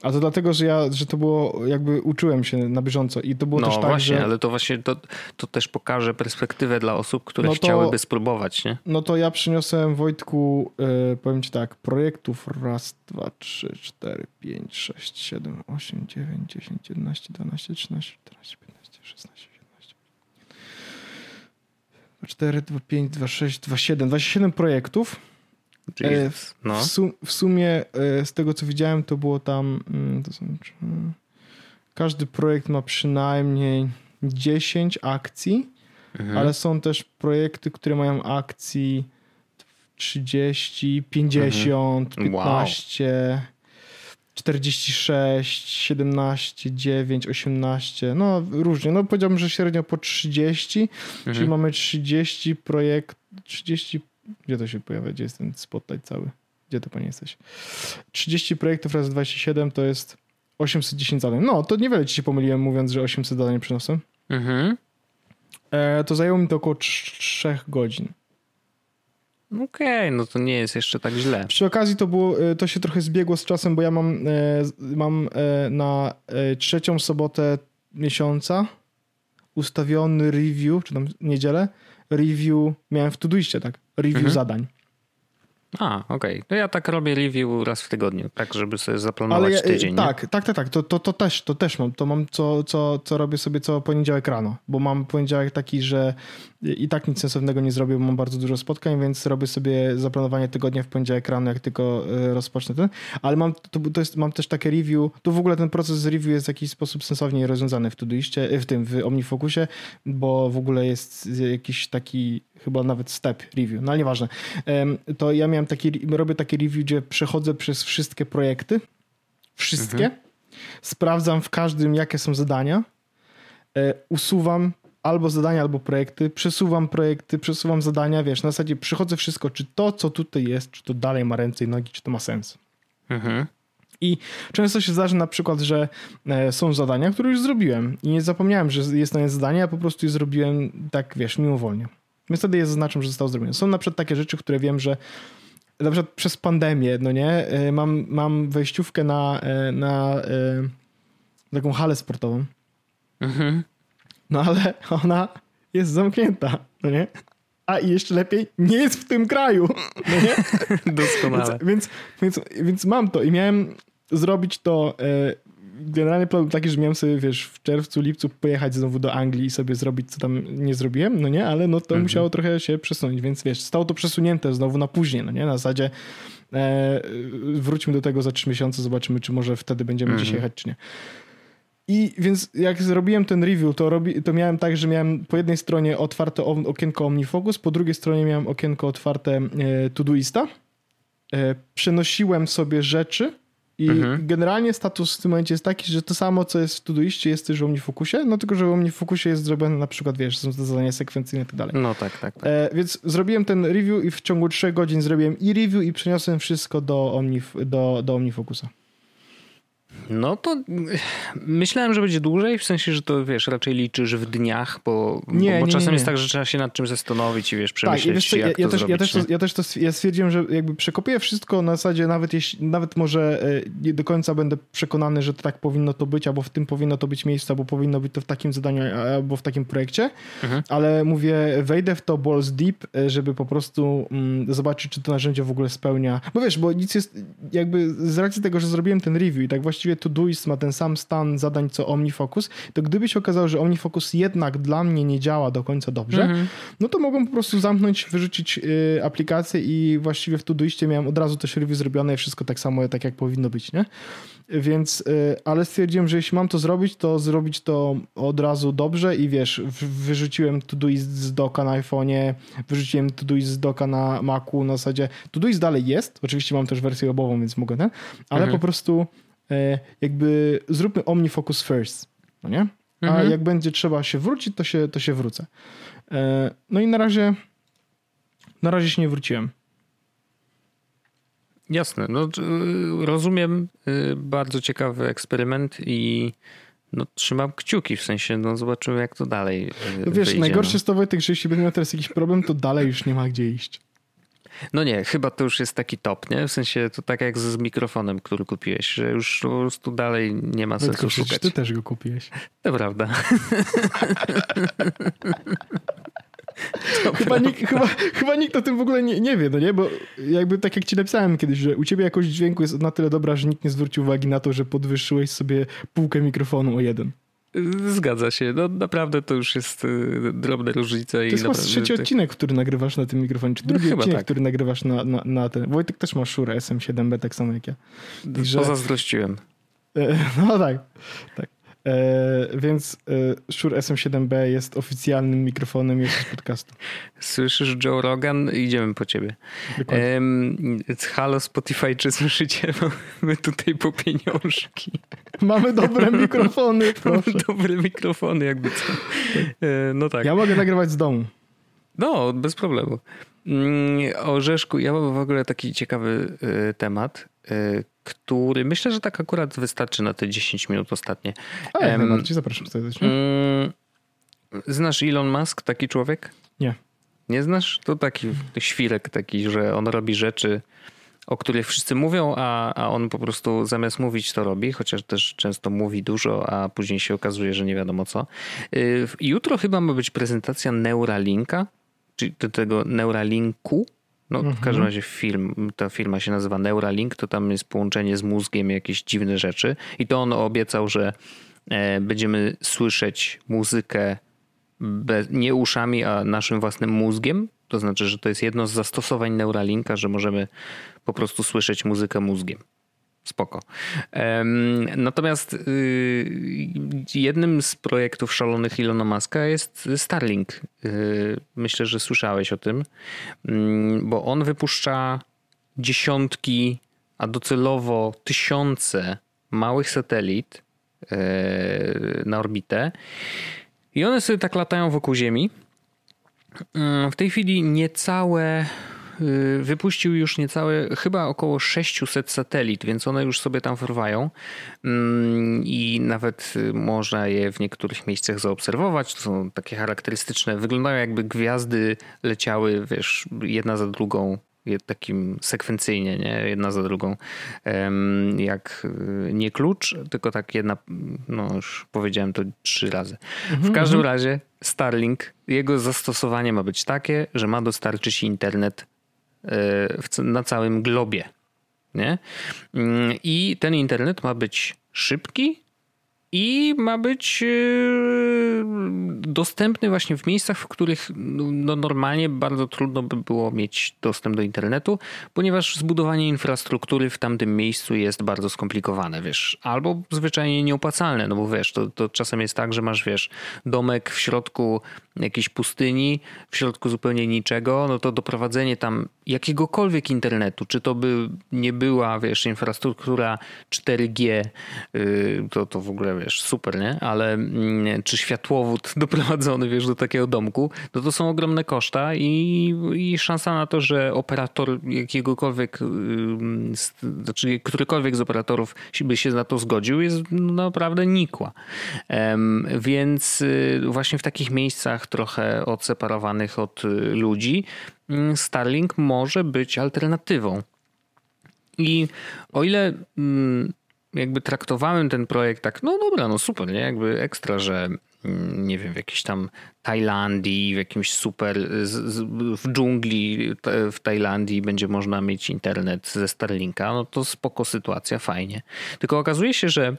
A to dlatego, że ja, że to było, jakby uczyłem się na bieżąco i to było no, też tak, właśnie, że... ale to właśnie, to, to też pokaże perspektywę dla osób, które no to, chciałyby spróbować, nie? No to ja przyniosłem Wojtku, yy, powiem ci tak, projektów raz, dwa, trzy, cztery, pięć, sześć, siedem, osiem, dziewięć, dziesięć, jedenaście, dwanaście, trzynaście, czternaście, piętnaście, szesnaście, siedemnaście. Cztery, dwa, pięć, dwa, sześć, dwa, siedem, dwadzieścia siedem projektów E, no. W, sum, w, sumie e, z tego co widziałem, to było tam. Mm, to są, każdy projekt ma przynajmniej 10 akcji, mhm. ale są też projekty, które mają akcji 30, 50, mhm. 15. Wow. 46, 17, 9, 18, no różnie. No powiedziałbym, że średnio po 30, mhm. czyli mamy 30 projekt, 30 gdzie to się pojawia? Gdzie jest ten spotlight cały? Gdzie to panie jesteś? 30 projektów razy 27 to jest 810 zadań. No, to niewiele ci się pomyliłem mówiąc, że 800 zadań przyniosłem. Mhm. E, to zajęło mi to około 3 godzin. Okej, okay, no to nie jest jeszcze tak źle. Przy okazji to było, e, to się trochę zbiegło z czasem, bo ja mam, e, mam e, na trzecią sobotę miesiąca ustawiony review, czy tam niedzielę, review miałem w Todoiście, tak? Review mhm. zadań. A, okej. Okay. To ja tak robię review raz w tygodniu, tak, żeby sobie zaplanować ja, tydzień. Tak, tak, tak, tak. To, to, to, też, to też mam. To mam, co, co, co robię sobie co poniedziałek rano, bo mam poniedziałek taki, że i tak nic sensownego nie zrobię, bo mam bardzo dużo spotkań, więc robię sobie zaplanowanie tygodnia w poniedziałek rano, jak tylko e, rozpocznę ten. Ale mam, to, to jest, mam też takie review, tu w ogóle ten proces review jest w jakiś sposób sensownie rozwiązany w Todoiście, e, w tym, w OmniFocusie, bo w ogóle jest jakiś taki chyba nawet step review, no ale nieważne. To ja miałem taki, robię takie review, gdzie przechodzę przez wszystkie projekty, wszystkie, mhm. sprawdzam w każdym, jakie są zadania, e, usuwam albo zadania, albo projekty, przesuwam projekty, przesuwam zadania, wiesz, na zasadzie przychodzę wszystko, czy to, co tutaj jest, czy to dalej ma ręce i nogi, czy to ma sens. Mhm. I często się zdarza na przykład, że e, są zadania, które już zrobiłem i nie zapomniałem, że jest na nie zadanie, a po prostu je zrobiłem tak, wiesz, mimowolnie. Więc wtedy je zaznaczam, że zostało zrobione. Są na przykład takie rzeczy, które wiem, że na przykład przez pandemię, no nie, e, mam, mam wejściówkę na, e, na, na taką halę sportową. Mhm. No ale ona jest zamknięta, no nie? A i jeszcze lepiej, nie jest w tym kraju. No nie? *laughs* Doskonale. Więc, więc, więc, więc mam to i miałem zrobić to. Generalnie plan był taki, że miałem sobie, wiesz, w czerwcu, lipcu pojechać znowu do Anglii i sobie zrobić, co tam nie zrobiłem, no nie, ale no to mhm. musiało trochę się przesunąć, więc wiesz, stało to przesunięte znowu na później, no nie, na zasadzie e, wróćmy do tego za trzy miesiące, zobaczymy, czy może wtedy będziemy mhm. gdzieś jechać, czy nie. I więc jak zrobiłem ten review, to, robi, to miałem tak, że miałem po jednej stronie otwarte okienko OmniFocus, po drugiej stronie miałem okienko otwarte e, Todoista. E, przenosiłem sobie rzeczy i mhm. generalnie status w tym momencie jest taki, że to samo, co jest w Todoiście, jest też w OmniFocusie, no tylko, że w OmniFocusie jest zrobione na przykład, wiesz, są to zadania sekwencyjne i tak dalej. No tak, tak. tak. E, więc zrobiłem ten review i w ciągu 3 godzin zrobiłem i review i przeniosłem wszystko do, Omnif do, do OmniFocusa. No to *sighs* myślałem, że będzie dłużej, w sensie, że to wiesz, raczej liczysz w dniach, bo, nie, bo, bo nie, czasem nie, jest tak, że trzeba się nad czymś zastanowić i wiesz, przemyśleć, tak, wiesz co, jak ja, ja, też, zrobić, ja, też to, ja też to ja stwierdziłem, że jakby przekopię wszystko na zasadzie nawet jeśli, nawet może e, nie do końca będę przekonany, że to tak powinno to być, albo w tym powinno to być miejsce, albo powinno być to w takim zadaniu, albo w takim projekcie, mhm. ale mówię, wejdę w to balls deep, e, żeby po prostu mm, zobaczyć, czy to narzędzie w ogóle spełnia, bo wiesz, bo nic jest jakby z racji tego, że zrobiłem ten review i tak właściwie Todoist ma ten sam stan zadań co OmniFocus, to gdyby się okazało, że OmniFocus jednak dla mnie nie działa do końca dobrze, mhm. no to mogłem po prostu zamknąć, wyrzucić y, aplikację i właściwie w Todoistie miałem od razu też review zrobione i wszystko tak samo, tak jak powinno być, nie? Więc, y, ale stwierdziłem, że jeśli mam to zrobić, to zrobić to od razu dobrze i wiesz, wyrzuciłem Todoist z doka na iPhone'ie, wyrzuciłem Todoist z doka na Macu, na zasadzie Todoist dalej jest, oczywiście mam też wersję obową, więc mogę ten, ale mhm. po prostu jakby zróbmy OmniFocus first, no nie? A mhm. jak będzie trzeba się wrócić, to się, to się wrócę. E, no i na razie na razie się nie wróciłem. Jasne, no rozumiem, y, bardzo ciekawy eksperyment i no, trzymam kciuki, w sensie no zobaczymy jak to dalej y, No wiesz, wyjdzie, najgorsze no. jest to Wojtek, że jeśli będę miał teraz jakiś problem, to dalej już nie ma gdzie iść. No nie, chyba to już jest taki top, nie? W sensie to tak jak z mikrofonem, który kupiłeś, że już po prostu dalej nie ma sensu Tylko, szukać. ty też go kupiłeś. To prawda. *laughs* chyba, nikt, chyba, chyba nikt o tym w ogóle nie, nie wie, no nie? Bo jakby tak jak ci napisałem kiedyś, że u ciebie jakość dźwięku jest na tyle dobra, że nikt nie zwrócił uwagi na to, że podwyższyłeś sobie półkę mikrofonu o jeden. Zgadza się. No naprawdę to już jest y, drobne różnice. To jest chyba trzeci odcinek, który nagrywasz na tym mikrofonie, czy drugi no, odcinek, tak. który nagrywasz na, na, na ten. Wojtek też ma Shure SM7B tak samo jak ja. Że... Pozazdrościłem. *laughs* No tak, tak. E, więc Shure SM7B jest oficjalnym mikrofonem jeszcze podcastu. *laughs* Słyszysz Joe Rogan? Idziemy po ciebie. E, halo Spotify, czy słyszycie? *laughs* Mamy tutaj po pieniążki. *laughs* Mamy dobre mikrofony, proszę. Mamy dobre mikrofony, jakby co. E, no tak. Ja mogę nagrywać z domu. No, bez problemu. Mm, Orzeszku, ja mam w ogóle taki ciekawy e, temat, który myślę, że tak akurat wystarczy na te 10 minut ostatnie. A, jak um, najbardziej zapraszam serdecznie. Um, znasz Elon Musk, taki człowiek? Nie. Nie znasz? To taki świrek taki, że on robi rzeczy, o których wszyscy mówią, a, a on po prostu zamiast mówić to robi, chociaż też często mówi dużo, a później się okazuje, że nie wiadomo co. Y, jutro chyba ma być prezentacja Neuralinka, czyli tego Neuralinku, no, mhm. w każdym razie film, ta firma się nazywa Neuralink, to tam jest połączenie z mózgiem, jakieś dziwne rzeczy. I to on obiecał, że e, będziemy słyszeć muzykę bez, nie uszami, a naszym własnym mózgiem. To znaczy, że to jest jedno z zastosowań Neuralinka, że możemy po prostu słyszeć muzykę mózgiem. Spoko. Natomiast y, jednym z projektów szalonych Ilona Maska jest Starlink. Y, myślę, że słyszałeś o tym, mm, bo on wypuszcza dziesiątki, a docelowo tysiące małych satelit y, na orbitę I one sobie tak latają wokół Ziemi. W tej chwili niecałe wypuścił już niecałe, chyba około 600 satelit, więc one już sobie tam wyrwają mm, i nawet y, można je w niektórych miejscach zaobserwować. To są takie charakterystyczne, wyglądają jakby gwiazdy leciały, wiesz, jedna za drugą takim sekwencyjnie, nie? jedna za drugą. Jak y, nie klucz, tylko tak jedna, no już powiedziałem to trzy razy. W mhm, każdym mhm. razie Starlink, jego zastosowanie ma być takie, że ma dostarczyć internet na całym globie. Nie? Mm, I ten internet ma być szybki, i ma być e, dostępny właśnie w miejscach, w których no, normalnie bardzo trudno by było mieć dostęp do internetu, ponieważ zbudowanie infrastruktury w tamtym miejscu jest bardzo skomplikowane, wiesz, albo zwyczajnie nieopłacalne, no bo wiesz, to, to czasem jest tak, że masz, wiesz, domek w środku jakiejś pustyni, w środku zupełnie niczego, no to doprowadzenie tam jakiegokolwiek internetu, czy to by nie była, wiesz, infrastruktura 4G, y, to, to w ogóle, wiesz, super, nie? Ale mm, czy światłowód *laughs* doprowadzony, wiesz, do takiego domku, no to są ogromne koszta i, i szansa na to, że operator jakiegokolwiek, y, znaczy którykolwiek z operatorów by się na to zgodził, jest naprawdę nikła. Więc y, właśnie w takich miejscach trochę odseparowanych od ludzi, Mm, Starlink może być alternatywą. I o ile mm, jakby traktowałem ten projekt tak, no dobra, no super, nie? Jakby ekstra, że mm, nie wiem, w jakiejś tam Tajlandii, w jakimś super, w dżungli w Tajlandii będzie można mieć internet ze Starlinka, no to spoko sytuacja, fajnie. Tylko okazuje się, że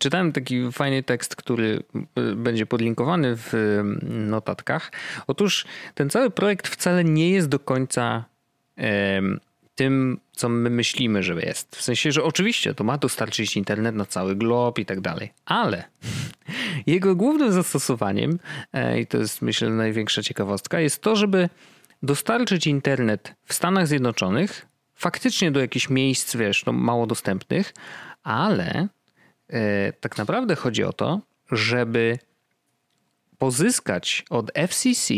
czytałem taki fajny tekst, który y, będzie podlinkowany w notatkach. Otóż ten cały projekt wcale nie jest do końca tym, co my myślimy, że jest. W sensie, że oczywiście to ma dostarczyć internet na cały glob i tak dalej, ale *laughs* jego głównym zastosowaniem, e, i to jest myślę największa ciekawostka, jest to, żeby dostarczyć internet w Stanach Zjednoczonych faktycznie do jakichś miejsc, wiesz, no, mało dostępnych, ale E, tak naprawdę chodzi o to, żeby pozyskać od FCC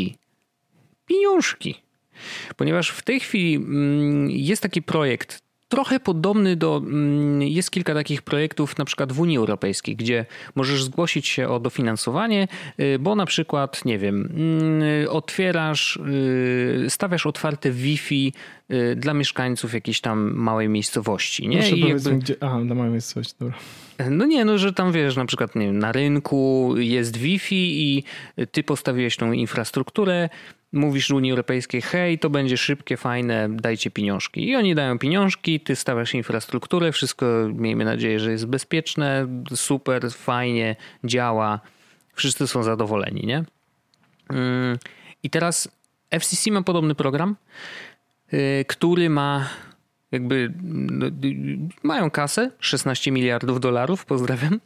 pieniążki. Ponieważ w tej chwili mm, jest taki projekt, trochę podobny do. Mm, jest kilka takich projektów, na przykład w Unii Europejskiej, gdzie możesz zgłosić się o dofinansowanie, y, bo na przykład, nie wiem, mm, otwierasz, y, stawiasz otwarte Wi-Fi y, dla mieszkańców jakiejś tam małej miejscowości. Nie? Proszę I jakby... gdzie. Aha, dla małej miejscowości, dobra. No nie, no że tam wiesz, na przykład nie wiem, na rynku jest Wi-Fi i ty postawiłeś tą infrastrukturę, mówisz Unii Europejskiej, hej, to będzie szybkie, fajne, dajcie pieniążki. I oni dają pieniążki, ty stawiasz infrastrukturę, wszystko miejmy nadzieję, że jest bezpieczne, super, fajnie, działa, wszyscy są zadowoleni, nie? Mm, I teraz FCC ma podobny program, y, który ma jakby no, mają kasę 16 miliardów dolarów, pozdrawiam.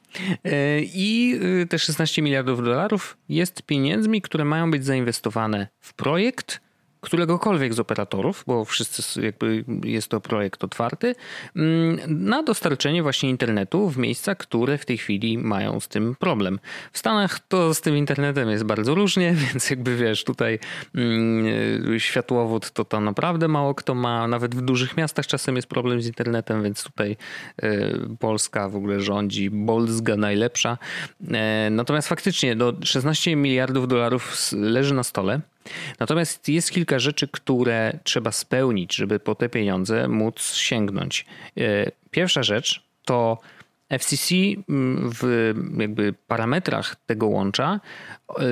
E, I y, te 16 miliardów dolarów jest pieniędzmi, które mają być zainwestowane w projekt, któregokolwiek z operatorów, bo wszyscy jakby jest to projekt otwarty, mm, na dostarczenie właśnie internetu w miejsca, które w tej chwili mają z tym problem. W Stanach to z tym internetem jest bardzo różnie, *laughs* więc jakby wiesz, tutaj mm, światłowód to to naprawdę mało kto ma, nawet w dużych miastach czasem jest problem z internetem, więc tutaj e, Polska w ogóle rządzi, Bolzga najlepsza. E, natomiast faktycznie do 16 miliardów dolarów leży na stole. Natomiast jest kilka rzeczy, które trzeba spełnić, żeby po te pieniądze móc sięgnąć. E, pierwsza rzecz to FCC mm, w jakby parametrach tego łącza e,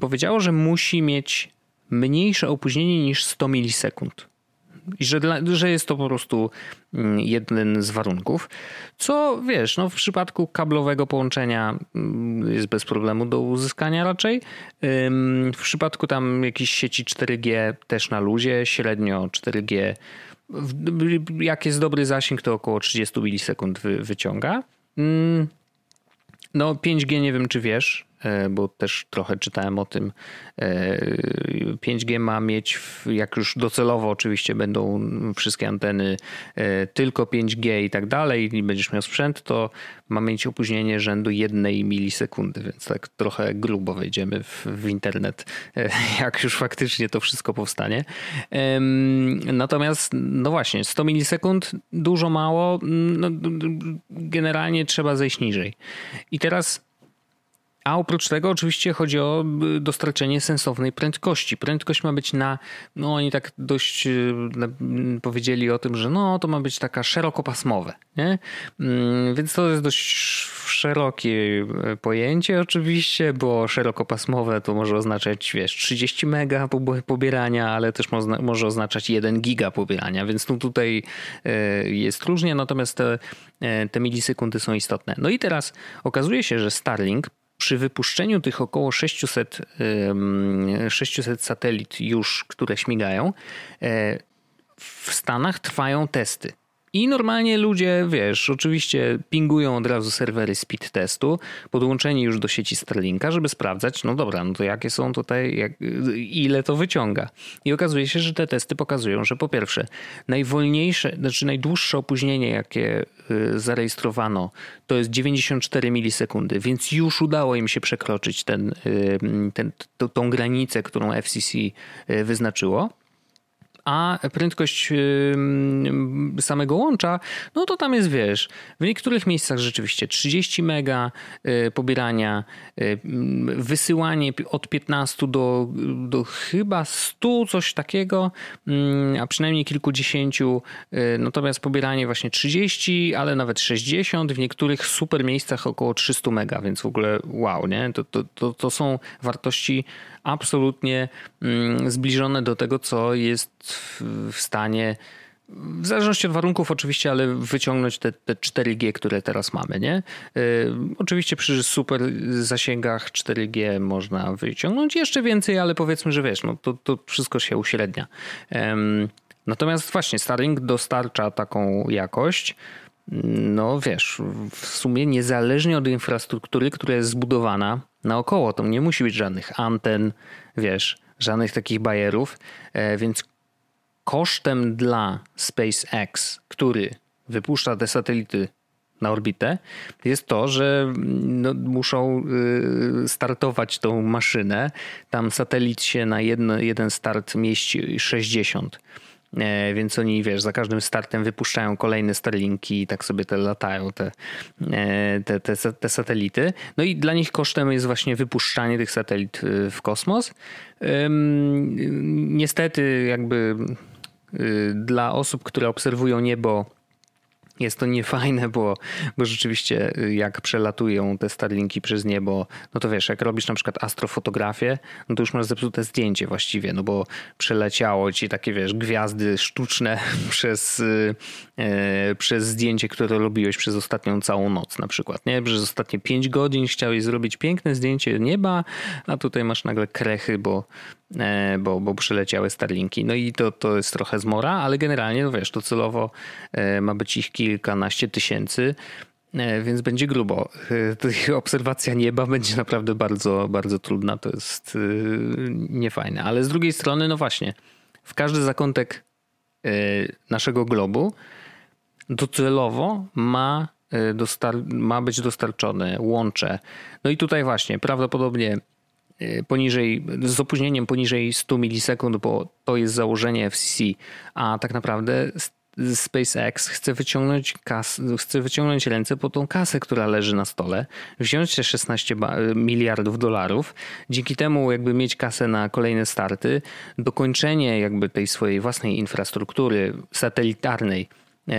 powiedziało, że musi mieć mniejsze opóźnienie niż 100 milisekund. I że, dla, że jest to po prostu mm, jeden z warunków. Co wiesz, no w przypadku kablowego połączenia mm, jest bez problemu do uzyskania raczej. W przypadku tam jakiejś sieci 4G też na luzie, średnio 4G. Jak jest dobry zasięg, to około 30 milisekund wy, wyciąga. No 5G nie wiem czy wiesz, bo też trochę czytałem o tym. 5G e, ma mieć, jak już docelowo oczywiście będą wszystkie anteny tylko 5G i tak dalej, i będziesz miał sprzęt, to ma mieć opóźnienie rzędu jednej milisekundy, więc tak trochę grubo wejdziemy w, w internet, *laughs* jak już faktycznie to wszystko powstanie. Natomiast, no właśnie, 100 milisekund, dużo, mało, no, generalnie trzeba zejść niżej. I teraz a oprócz tego oczywiście chodzi o y, dostarczenie sensownej prędkości. Prędkość ma być na, no oni tak dość y, powiedzieli o tym, że no to ma być taka szerokopasmowe, nie? Mm, więc to jest dość szerokie y, pojęcie oczywiście, bo szerokopasmowe to może oznaczać, wiesz, 30 mega pobierania, ale też może oznaczać 1 giga pobierania, więc no tutaj jest różnie, natomiast te, te milisekundy są istotne. No i teraz okazuje się, że Starlink przy wypuszczeniu tych około 600, 600 satelit już, które śmigają, e, w Stanach trwają testy. I normalnie ludzie, wiesz, oczywiście pingują od razu serwery speed testu, podłączeni już do sieci Starlinka, żeby sprawdzać, no dobra, no to jakie są tutaj, jak, ile to wyciąga. I okazuje się, że te testy pokazują, że po pierwsze, najwolniejsze, znaczy najdłuższe opóźnienie, jakie y, zarejestrowano, to jest 94 milisekundy, więc już udało im się przekroczyć ten, y, ten, tą granicę, którą FCC y, wyznaczyło a prędkość samego łącza, no to tam jest, wiesz, w niektórych miejscach rzeczywiście 30 mega y, pobierania, y, wysyłanie od 15 do, do chyba 100, coś takiego, a przynajmniej kilkudziesięciu, y, natomiast pobieranie właśnie 30, ale nawet 60, w niektórych super miejscach około 300 mega, więc w ogóle wow, nie? To, to, to, to są wartości absolutnie mm, zbliżone do tego, co jest w stanie w zależności od warunków oczywiście, ale wyciągnąć te, te 4G, które teraz mamy, nie? Yy, oczywiście przy super zasięgach 4G można wyciągnąć jeszcze więcej, ale powiedzmy, że wiesz, no to, to wszystko się uśrednia. Natomiast właśnie Starlink dostarcza taką jakość, no wiesz, w sumie niezależnie od infrastruktury, która jest zbudowana naokoło, to nie musi być żadnych anten, wiesz, żadnych takich bajerów, e, więc kosztem dla SpaceX, który wypuszcza te satelity na orbitę, jest to, że no, muszą y, startować tą maszynę. Tam satelit się na jedno, jeden start mieści 60 E, więc oni, wiesz, za każdym startem wypuszczają kolejne Starlinki i tak sobie te latają, te, e, te, te, te satelity. No i dla nich kosztem jest właśnie wypuszczanie tych satelit e, w kosmos. Niestety jakby dla osób, które obserwują niebo jest to niefajne, bo, bo rzeczywiście y, jak przelatują te Starlinki przez niebo, no to wiesz, jak robisz na przykład astrofotografię, no to już masz zepsute zdjęcie właściwie, no bo przeleciało ci takie, wiesz, gwiazdy sztuczne *laughs* przez, e, przez zdjęcie, które robiłeś przez ostatnią całą noc na przykład, nie? Przez ostatnie 5 godzin chciałeś zrobić piękne zdjęcie nieba, a tutaj masz nagle krechy, bo, E, bo, bo przyleciały Starlinki. No i to, to jest trochę zmora, ale generalnie, no wiesz, to celowo e, ma być ich kilkanaście tysięcy, e, więc będzie grubo. *laughs* Obserwacja nieba będzie naprawdę bardzo, bardzo trudna. To jest niefajne. Ale z drugiej strony, no właśnie, w każdy zakątek naszego globu docelowo ma, dostar- ma być dostarczone łącze. No i tutaj właśnie prawdopodobnie Y, poniżej, z opóźnieniem poniżej 100 milisekund, bo to jest założenie FCC, a tak naprawdę SpaceX chce wyciągnąć, kas, chce wyciągnąć ręce po tą kasę, która leży na stole, wziąć te 16 miliardów dolarów, dzięki temu jakby mieć kasę na kolejne starty, dokończenie jakby tej swojej własnej infrastruktury satelitarnej,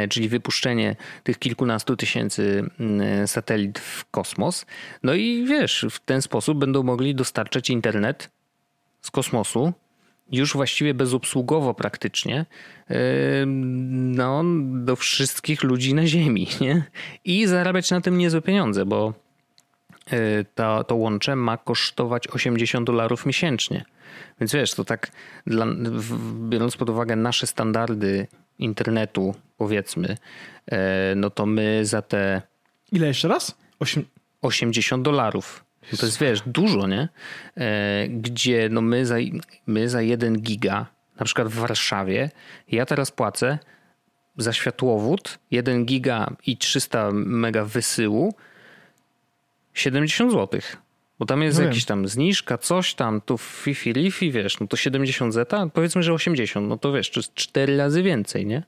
czyli wypuszczenie tych kilkunastu tysięcy mm, satelit w kosmos. No i wiesz, w ten sposób będą mogli dostarczać internet z kosmosu już właściwie bezobsługowo praktycznie e, no, do wszystkich ludzi na Ziemi. *laughs* Nie? I zarabiać na tym niezłe pieniądze, bo e, to, to łącze ma kosztować 80 dolarów miesięcznie. Więc wiesz, to tak dla, biorąc pod uwagę nasze standardy internetu, powiedzmy, e, no to my za te. Ile jeszcze raz? 8... 80 dolarów To jest, wiesz, dużo, nie? E, gdzie no my, za, my za 1 giga, na przykład w Warszawie, ja teraz płacę za światłowód 1 giga i 300 mega wysyłu 70 zł. Bo tam jest no jakiś tam zniżka, coś tam, tu Fifi Lifi, wiesz, no to 70 zeta, powiedzmy, że 80, no to wiesz, to jest 4 razy więcej, nie?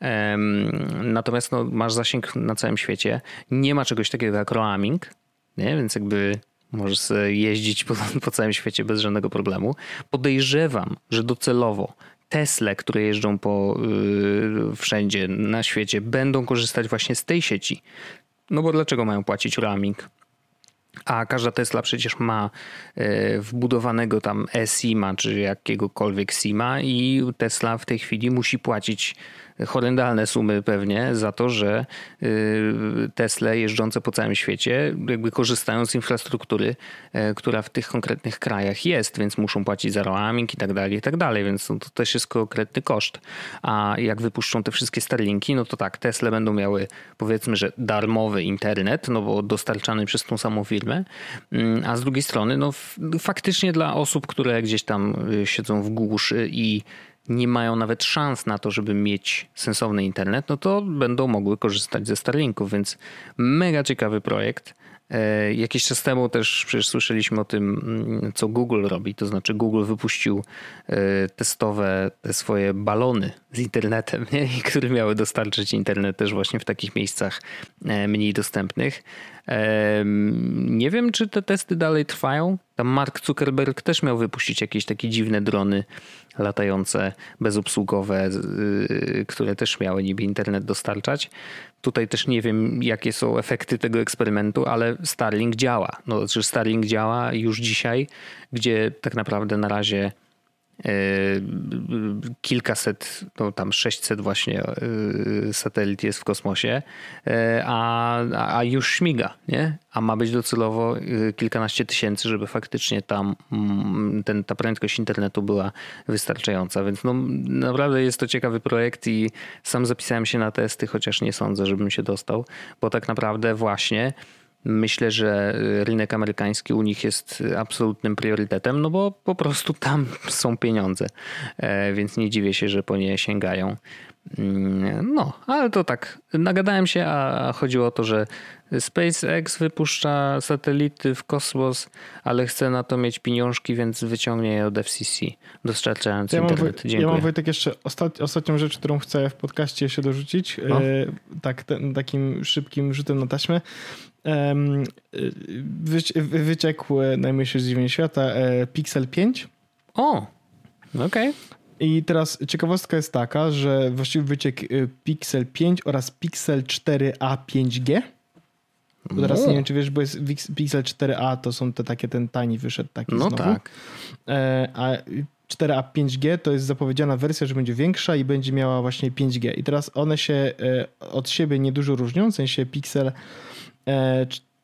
Um, natomiast no, masz zasięg na całym świecie. Nie ma czegoś takiego jak roaming, nie? Więc jakby możesz jeździć po, *laughs* po całym świecie bez żadnego problemu. Podejrzewam, że docelowo Tesle, które jeżdżą po yy, wszędzie na świecie, będą korzystać właśnie z tej sieci. No bo dlaczego mają płacić roaming? A każda Tesla przecież ma e, wbudowanego tam e-SIMa czy jakiegokolwiek SIMa i Tesla w tej chwili musi płacić horrendalne sumy pewnie za to, że y, Tesle jeżdżące po całym świecie jakby korzystają z infrastruktury, e, która w tych konkretnych krajach jest, więc muszą płacić za roaming i tak dalej, i tak dalej, więc to też jest konkretny koszt. A jak wypuszczą te wszystkie Starlinki, no to tak, Tesla będą miały powiedzmy, że darmowy internet, no bo dostarczany przez tą samą firmę, mm, a z drugiej strony, no faktycznie dla osób, które gdzieś tam y, siedzą w głuszy i nie mają nawet szans na to, żeby mieć sensowny internet, no to będą mogły korzystać ze Starlinków, więc mega ciekawy projekt. E, jakiś czas temu też przecież słyszeliśmy o tym, mm, co Google robi. To znaczy, Google wypuścił e, testowe te swoje balony z internetem, *laughs* nie? które miały dostarczyć internet też właśnie w takich miejscach e, mniej dostępnych. Nie wiem, czy te testy dalej trwają. Tam Mark Zuckerberg też miał wypuścić jakieś takie dziwne drony latające, bezobsługowe, y, które też miały niby internet dostarczać. Tutaj też nie wiem, jakie są efekty tego eksperymentu, ale Starlink działa. No, Starlink działa już dzisiaj, gdzie tak naprawdę na razie kilkaset, no tam 600 właśnie e, satelit jest w kosmosie, e, a, a już śmiga, nie? A ma być docelowo kilkanaście tysięcy, żeby faktycznie tam mm, ten, ta prędkość internetu była wystarczająca. Więc no, naprawdę jest to ciekawy projekt i sam zapisałem się na testy, chociaż nie sądzę, żebym się dostał, bo tak naprawdę właśnie Myślę, że rynek amerykański u nich jest absolutnym priorytetem, no bo po prostu tam *laughs* są pieniądze, e, więc nie dziwię się, że po nie sięgają. Mm, no, ale to tak, nagadałem się, a chodziło o to, że SpaceX wypuszcza satelity w kosmos, ale chce na to mieć pieniążki, więc wyciągnie je od FCC, dostarczając ja internet. Mam, Dziękuję. Ja mam Wojtek jeszcze ostat, ostatnią rzecz, którą chcę w podcaście się dorzucić, no. e, tak, ten, takim szybkim rzutem na taśmę. Wyciekł najmniejszy zdziwienie świata e, Pixel 5. O, okej. Okay. I teraz ciekawostka jest taka, że właściwie wyciekł y, Pixel 5 oraz Pixel 4a 5G. Bo teraz nie wiem, czy wiesz, bo jest Pixel 4a to są te takie, ten tani wyszedł taki no znowu. tak. E, a 4a 5G to jest zapowiedziana wersja, że będzie większa i będzie miała właśnie 5G. I teraz one się e, od siebie niedużo różnią, w sensie Pixel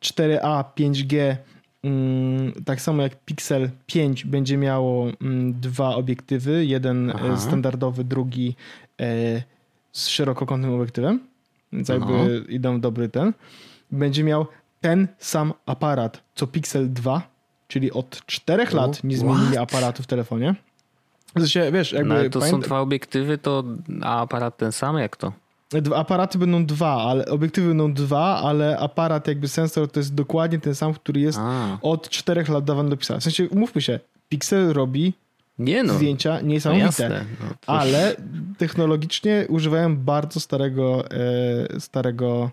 4a e, 5G Mm, tak samo jak Pixel 5 będzie miało mm, dwa obiektywy, jeden e, Aha. standardowy, drugi e, z szerokokątnym obiektywem, więc jakby Aha. idą dobry ten. Będzie miał ten sam aparat co Pixel 2, czyli od 4 lat nie zmienili What? aparatu w telefonie. W sensie, wiesz, jakby no, ale to są dwa obiektywy, to a aparat ten sam, jak to? Aparaty będą dwa, ale obiektywy będą dwa, ale aparat jakby sensor to jest dokładnie ten sam, który jest A. od czterech lat dawany do pisania. W sensie, umówmy się, Pixel robi nie no. zdjęcia niesamowite, no no, ale technologicznie używają bardzo starego, e, starego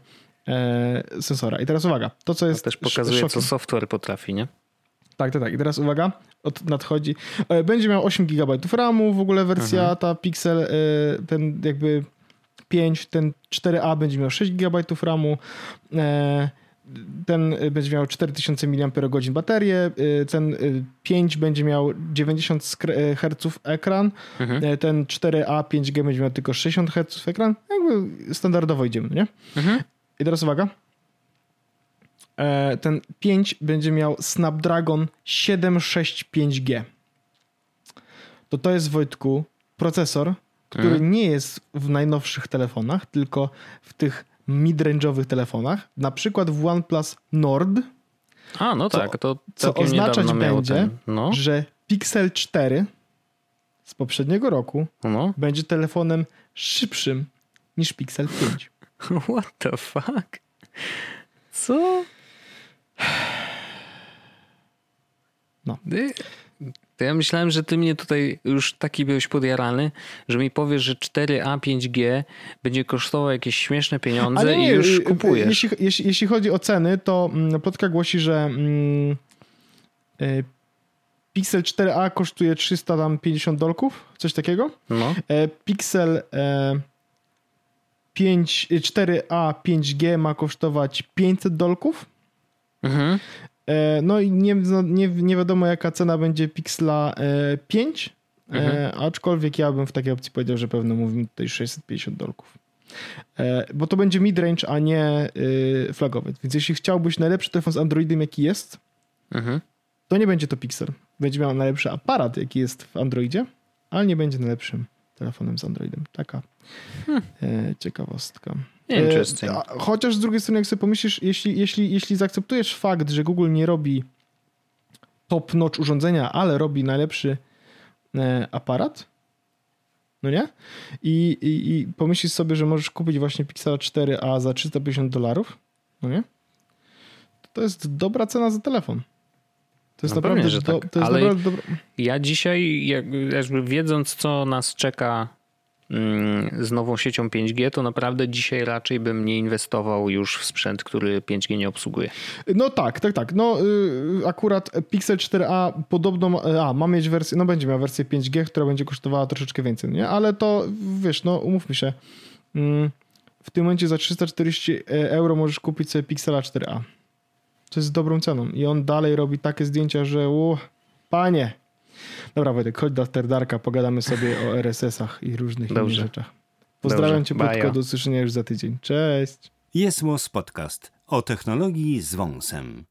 e, sensora. I teraz uwaga, to co jest... To też pokazuje, szokiem. co software potrafi, nie? Tak, tak, tak. I teraz uwaga, od, nadchodzi. E, będzie miał 8 GB RAMu, w ogóle wersja mhm. ta Pixel, e, ten jakby 5, ten 4A będzie miał 6 GB RAMu, e, ten będzie miał 4000 mAh baterię, e, ten 5 będzie miał 90 Hz ekran, mhm. ten 4A 5G będzie miał tylko 60 Hz ekran. Jakby standardowo idziemy, nie? Mhm. I teraz uwaga. Ten 5 będzie miał Snapdragon 765G. To to jest, Wojtku, procesor, który mhm. nie jest w najnowszych telefonach, tylko w tych midrange'owych telefonach, na przykład w OnePlus Nord, A, no Co- tak, to Co oznaczać będzie, ten. No, że Pixel 4 z poprzedniego roku no. będzie telefonem szybszym niż Pixel 5. *laughs* What the fuck? Co? No. To ja myślałem, że ty mnie tutaj już taki byłeś podjarany, że mi powiesz, że 4A 5G będzie kosztował jakieś śmieszne pieniądze Ale i nie, już y, y, kupujesz. Jeśli, jeśli, jeśli chodzi o ceny, to mm, plotka głosi, że mm, y, Pixel 4a kosztuje 350 dolków, coś takiego. No, E, Pixel e, 5, y, 4a 5G ma kosztować 500 dolków. mhm. E, No i nie, no, nie, nie wiadomo jaka cena będzie Pixela e, 5, e, Mhm. aczkolwiek ja bym w takiej opcji powiedział, że pewno mówimy tutaj 650 dolków. E, Bo to będzie midrange, a nie y, flagowy. Więc jeśli chciałbyś najlepszy telefon z Androidem, jaki jest, Mhm. to nie będzie to Pixel. Będzie miał najlepszy aparat, jaki jest w Androidzie, ale nie będzie najlepszym telefonem z Androidem. Taka e, ciekawostka. E, Chociaż z drugiej strony, jak sobie pomyślisz, jeśli, jeśli, jeśli zaakceptujesz fakt, że Google nie robi top-notch urządzenia, ale robi najlepszy e, aparat, no nie? I, i, I pomyślisz sobie, że możesz kupić właśnie Pixela 4a za 350 dolarów, no nie? To, jest dobra cena za telefon. To jest No naprawdę, pewnie, że do, tak. to jest Ale- naprawdę dobra... Ja dzisiaj, jak, jakby wiedząc, co nas czeka z nową siecią 5G, to naprawdę dzisiaj raczej bym nie inwestował już w sprzęt, który 5G nie obsługuje. No tak, tak, tak. No y, akurat Pixel 4a podobno ma, a, ma mieć wersję, no będzie miał wersję 5G, która będzie kosztowała troszeczkę więcej, nie? Ale to wiesz, no umówmy się. Mm, W tym momencie za 340 euro możesz kupić sobie Pixela 4a. To jest dobrą ceną. I on dalej robi takie zdjęcia, że u, panie. Dobra, Wojtek, chodź do After Darka, pogadamy sobie o RSS-ach i różnych innych Dobrze. rzeczach. Pozdrawiam Dobrze, cię, bajo. Plotko, do usłyszenia już za tydzień. Cześć! Jest Podcast o technologii z wąsem.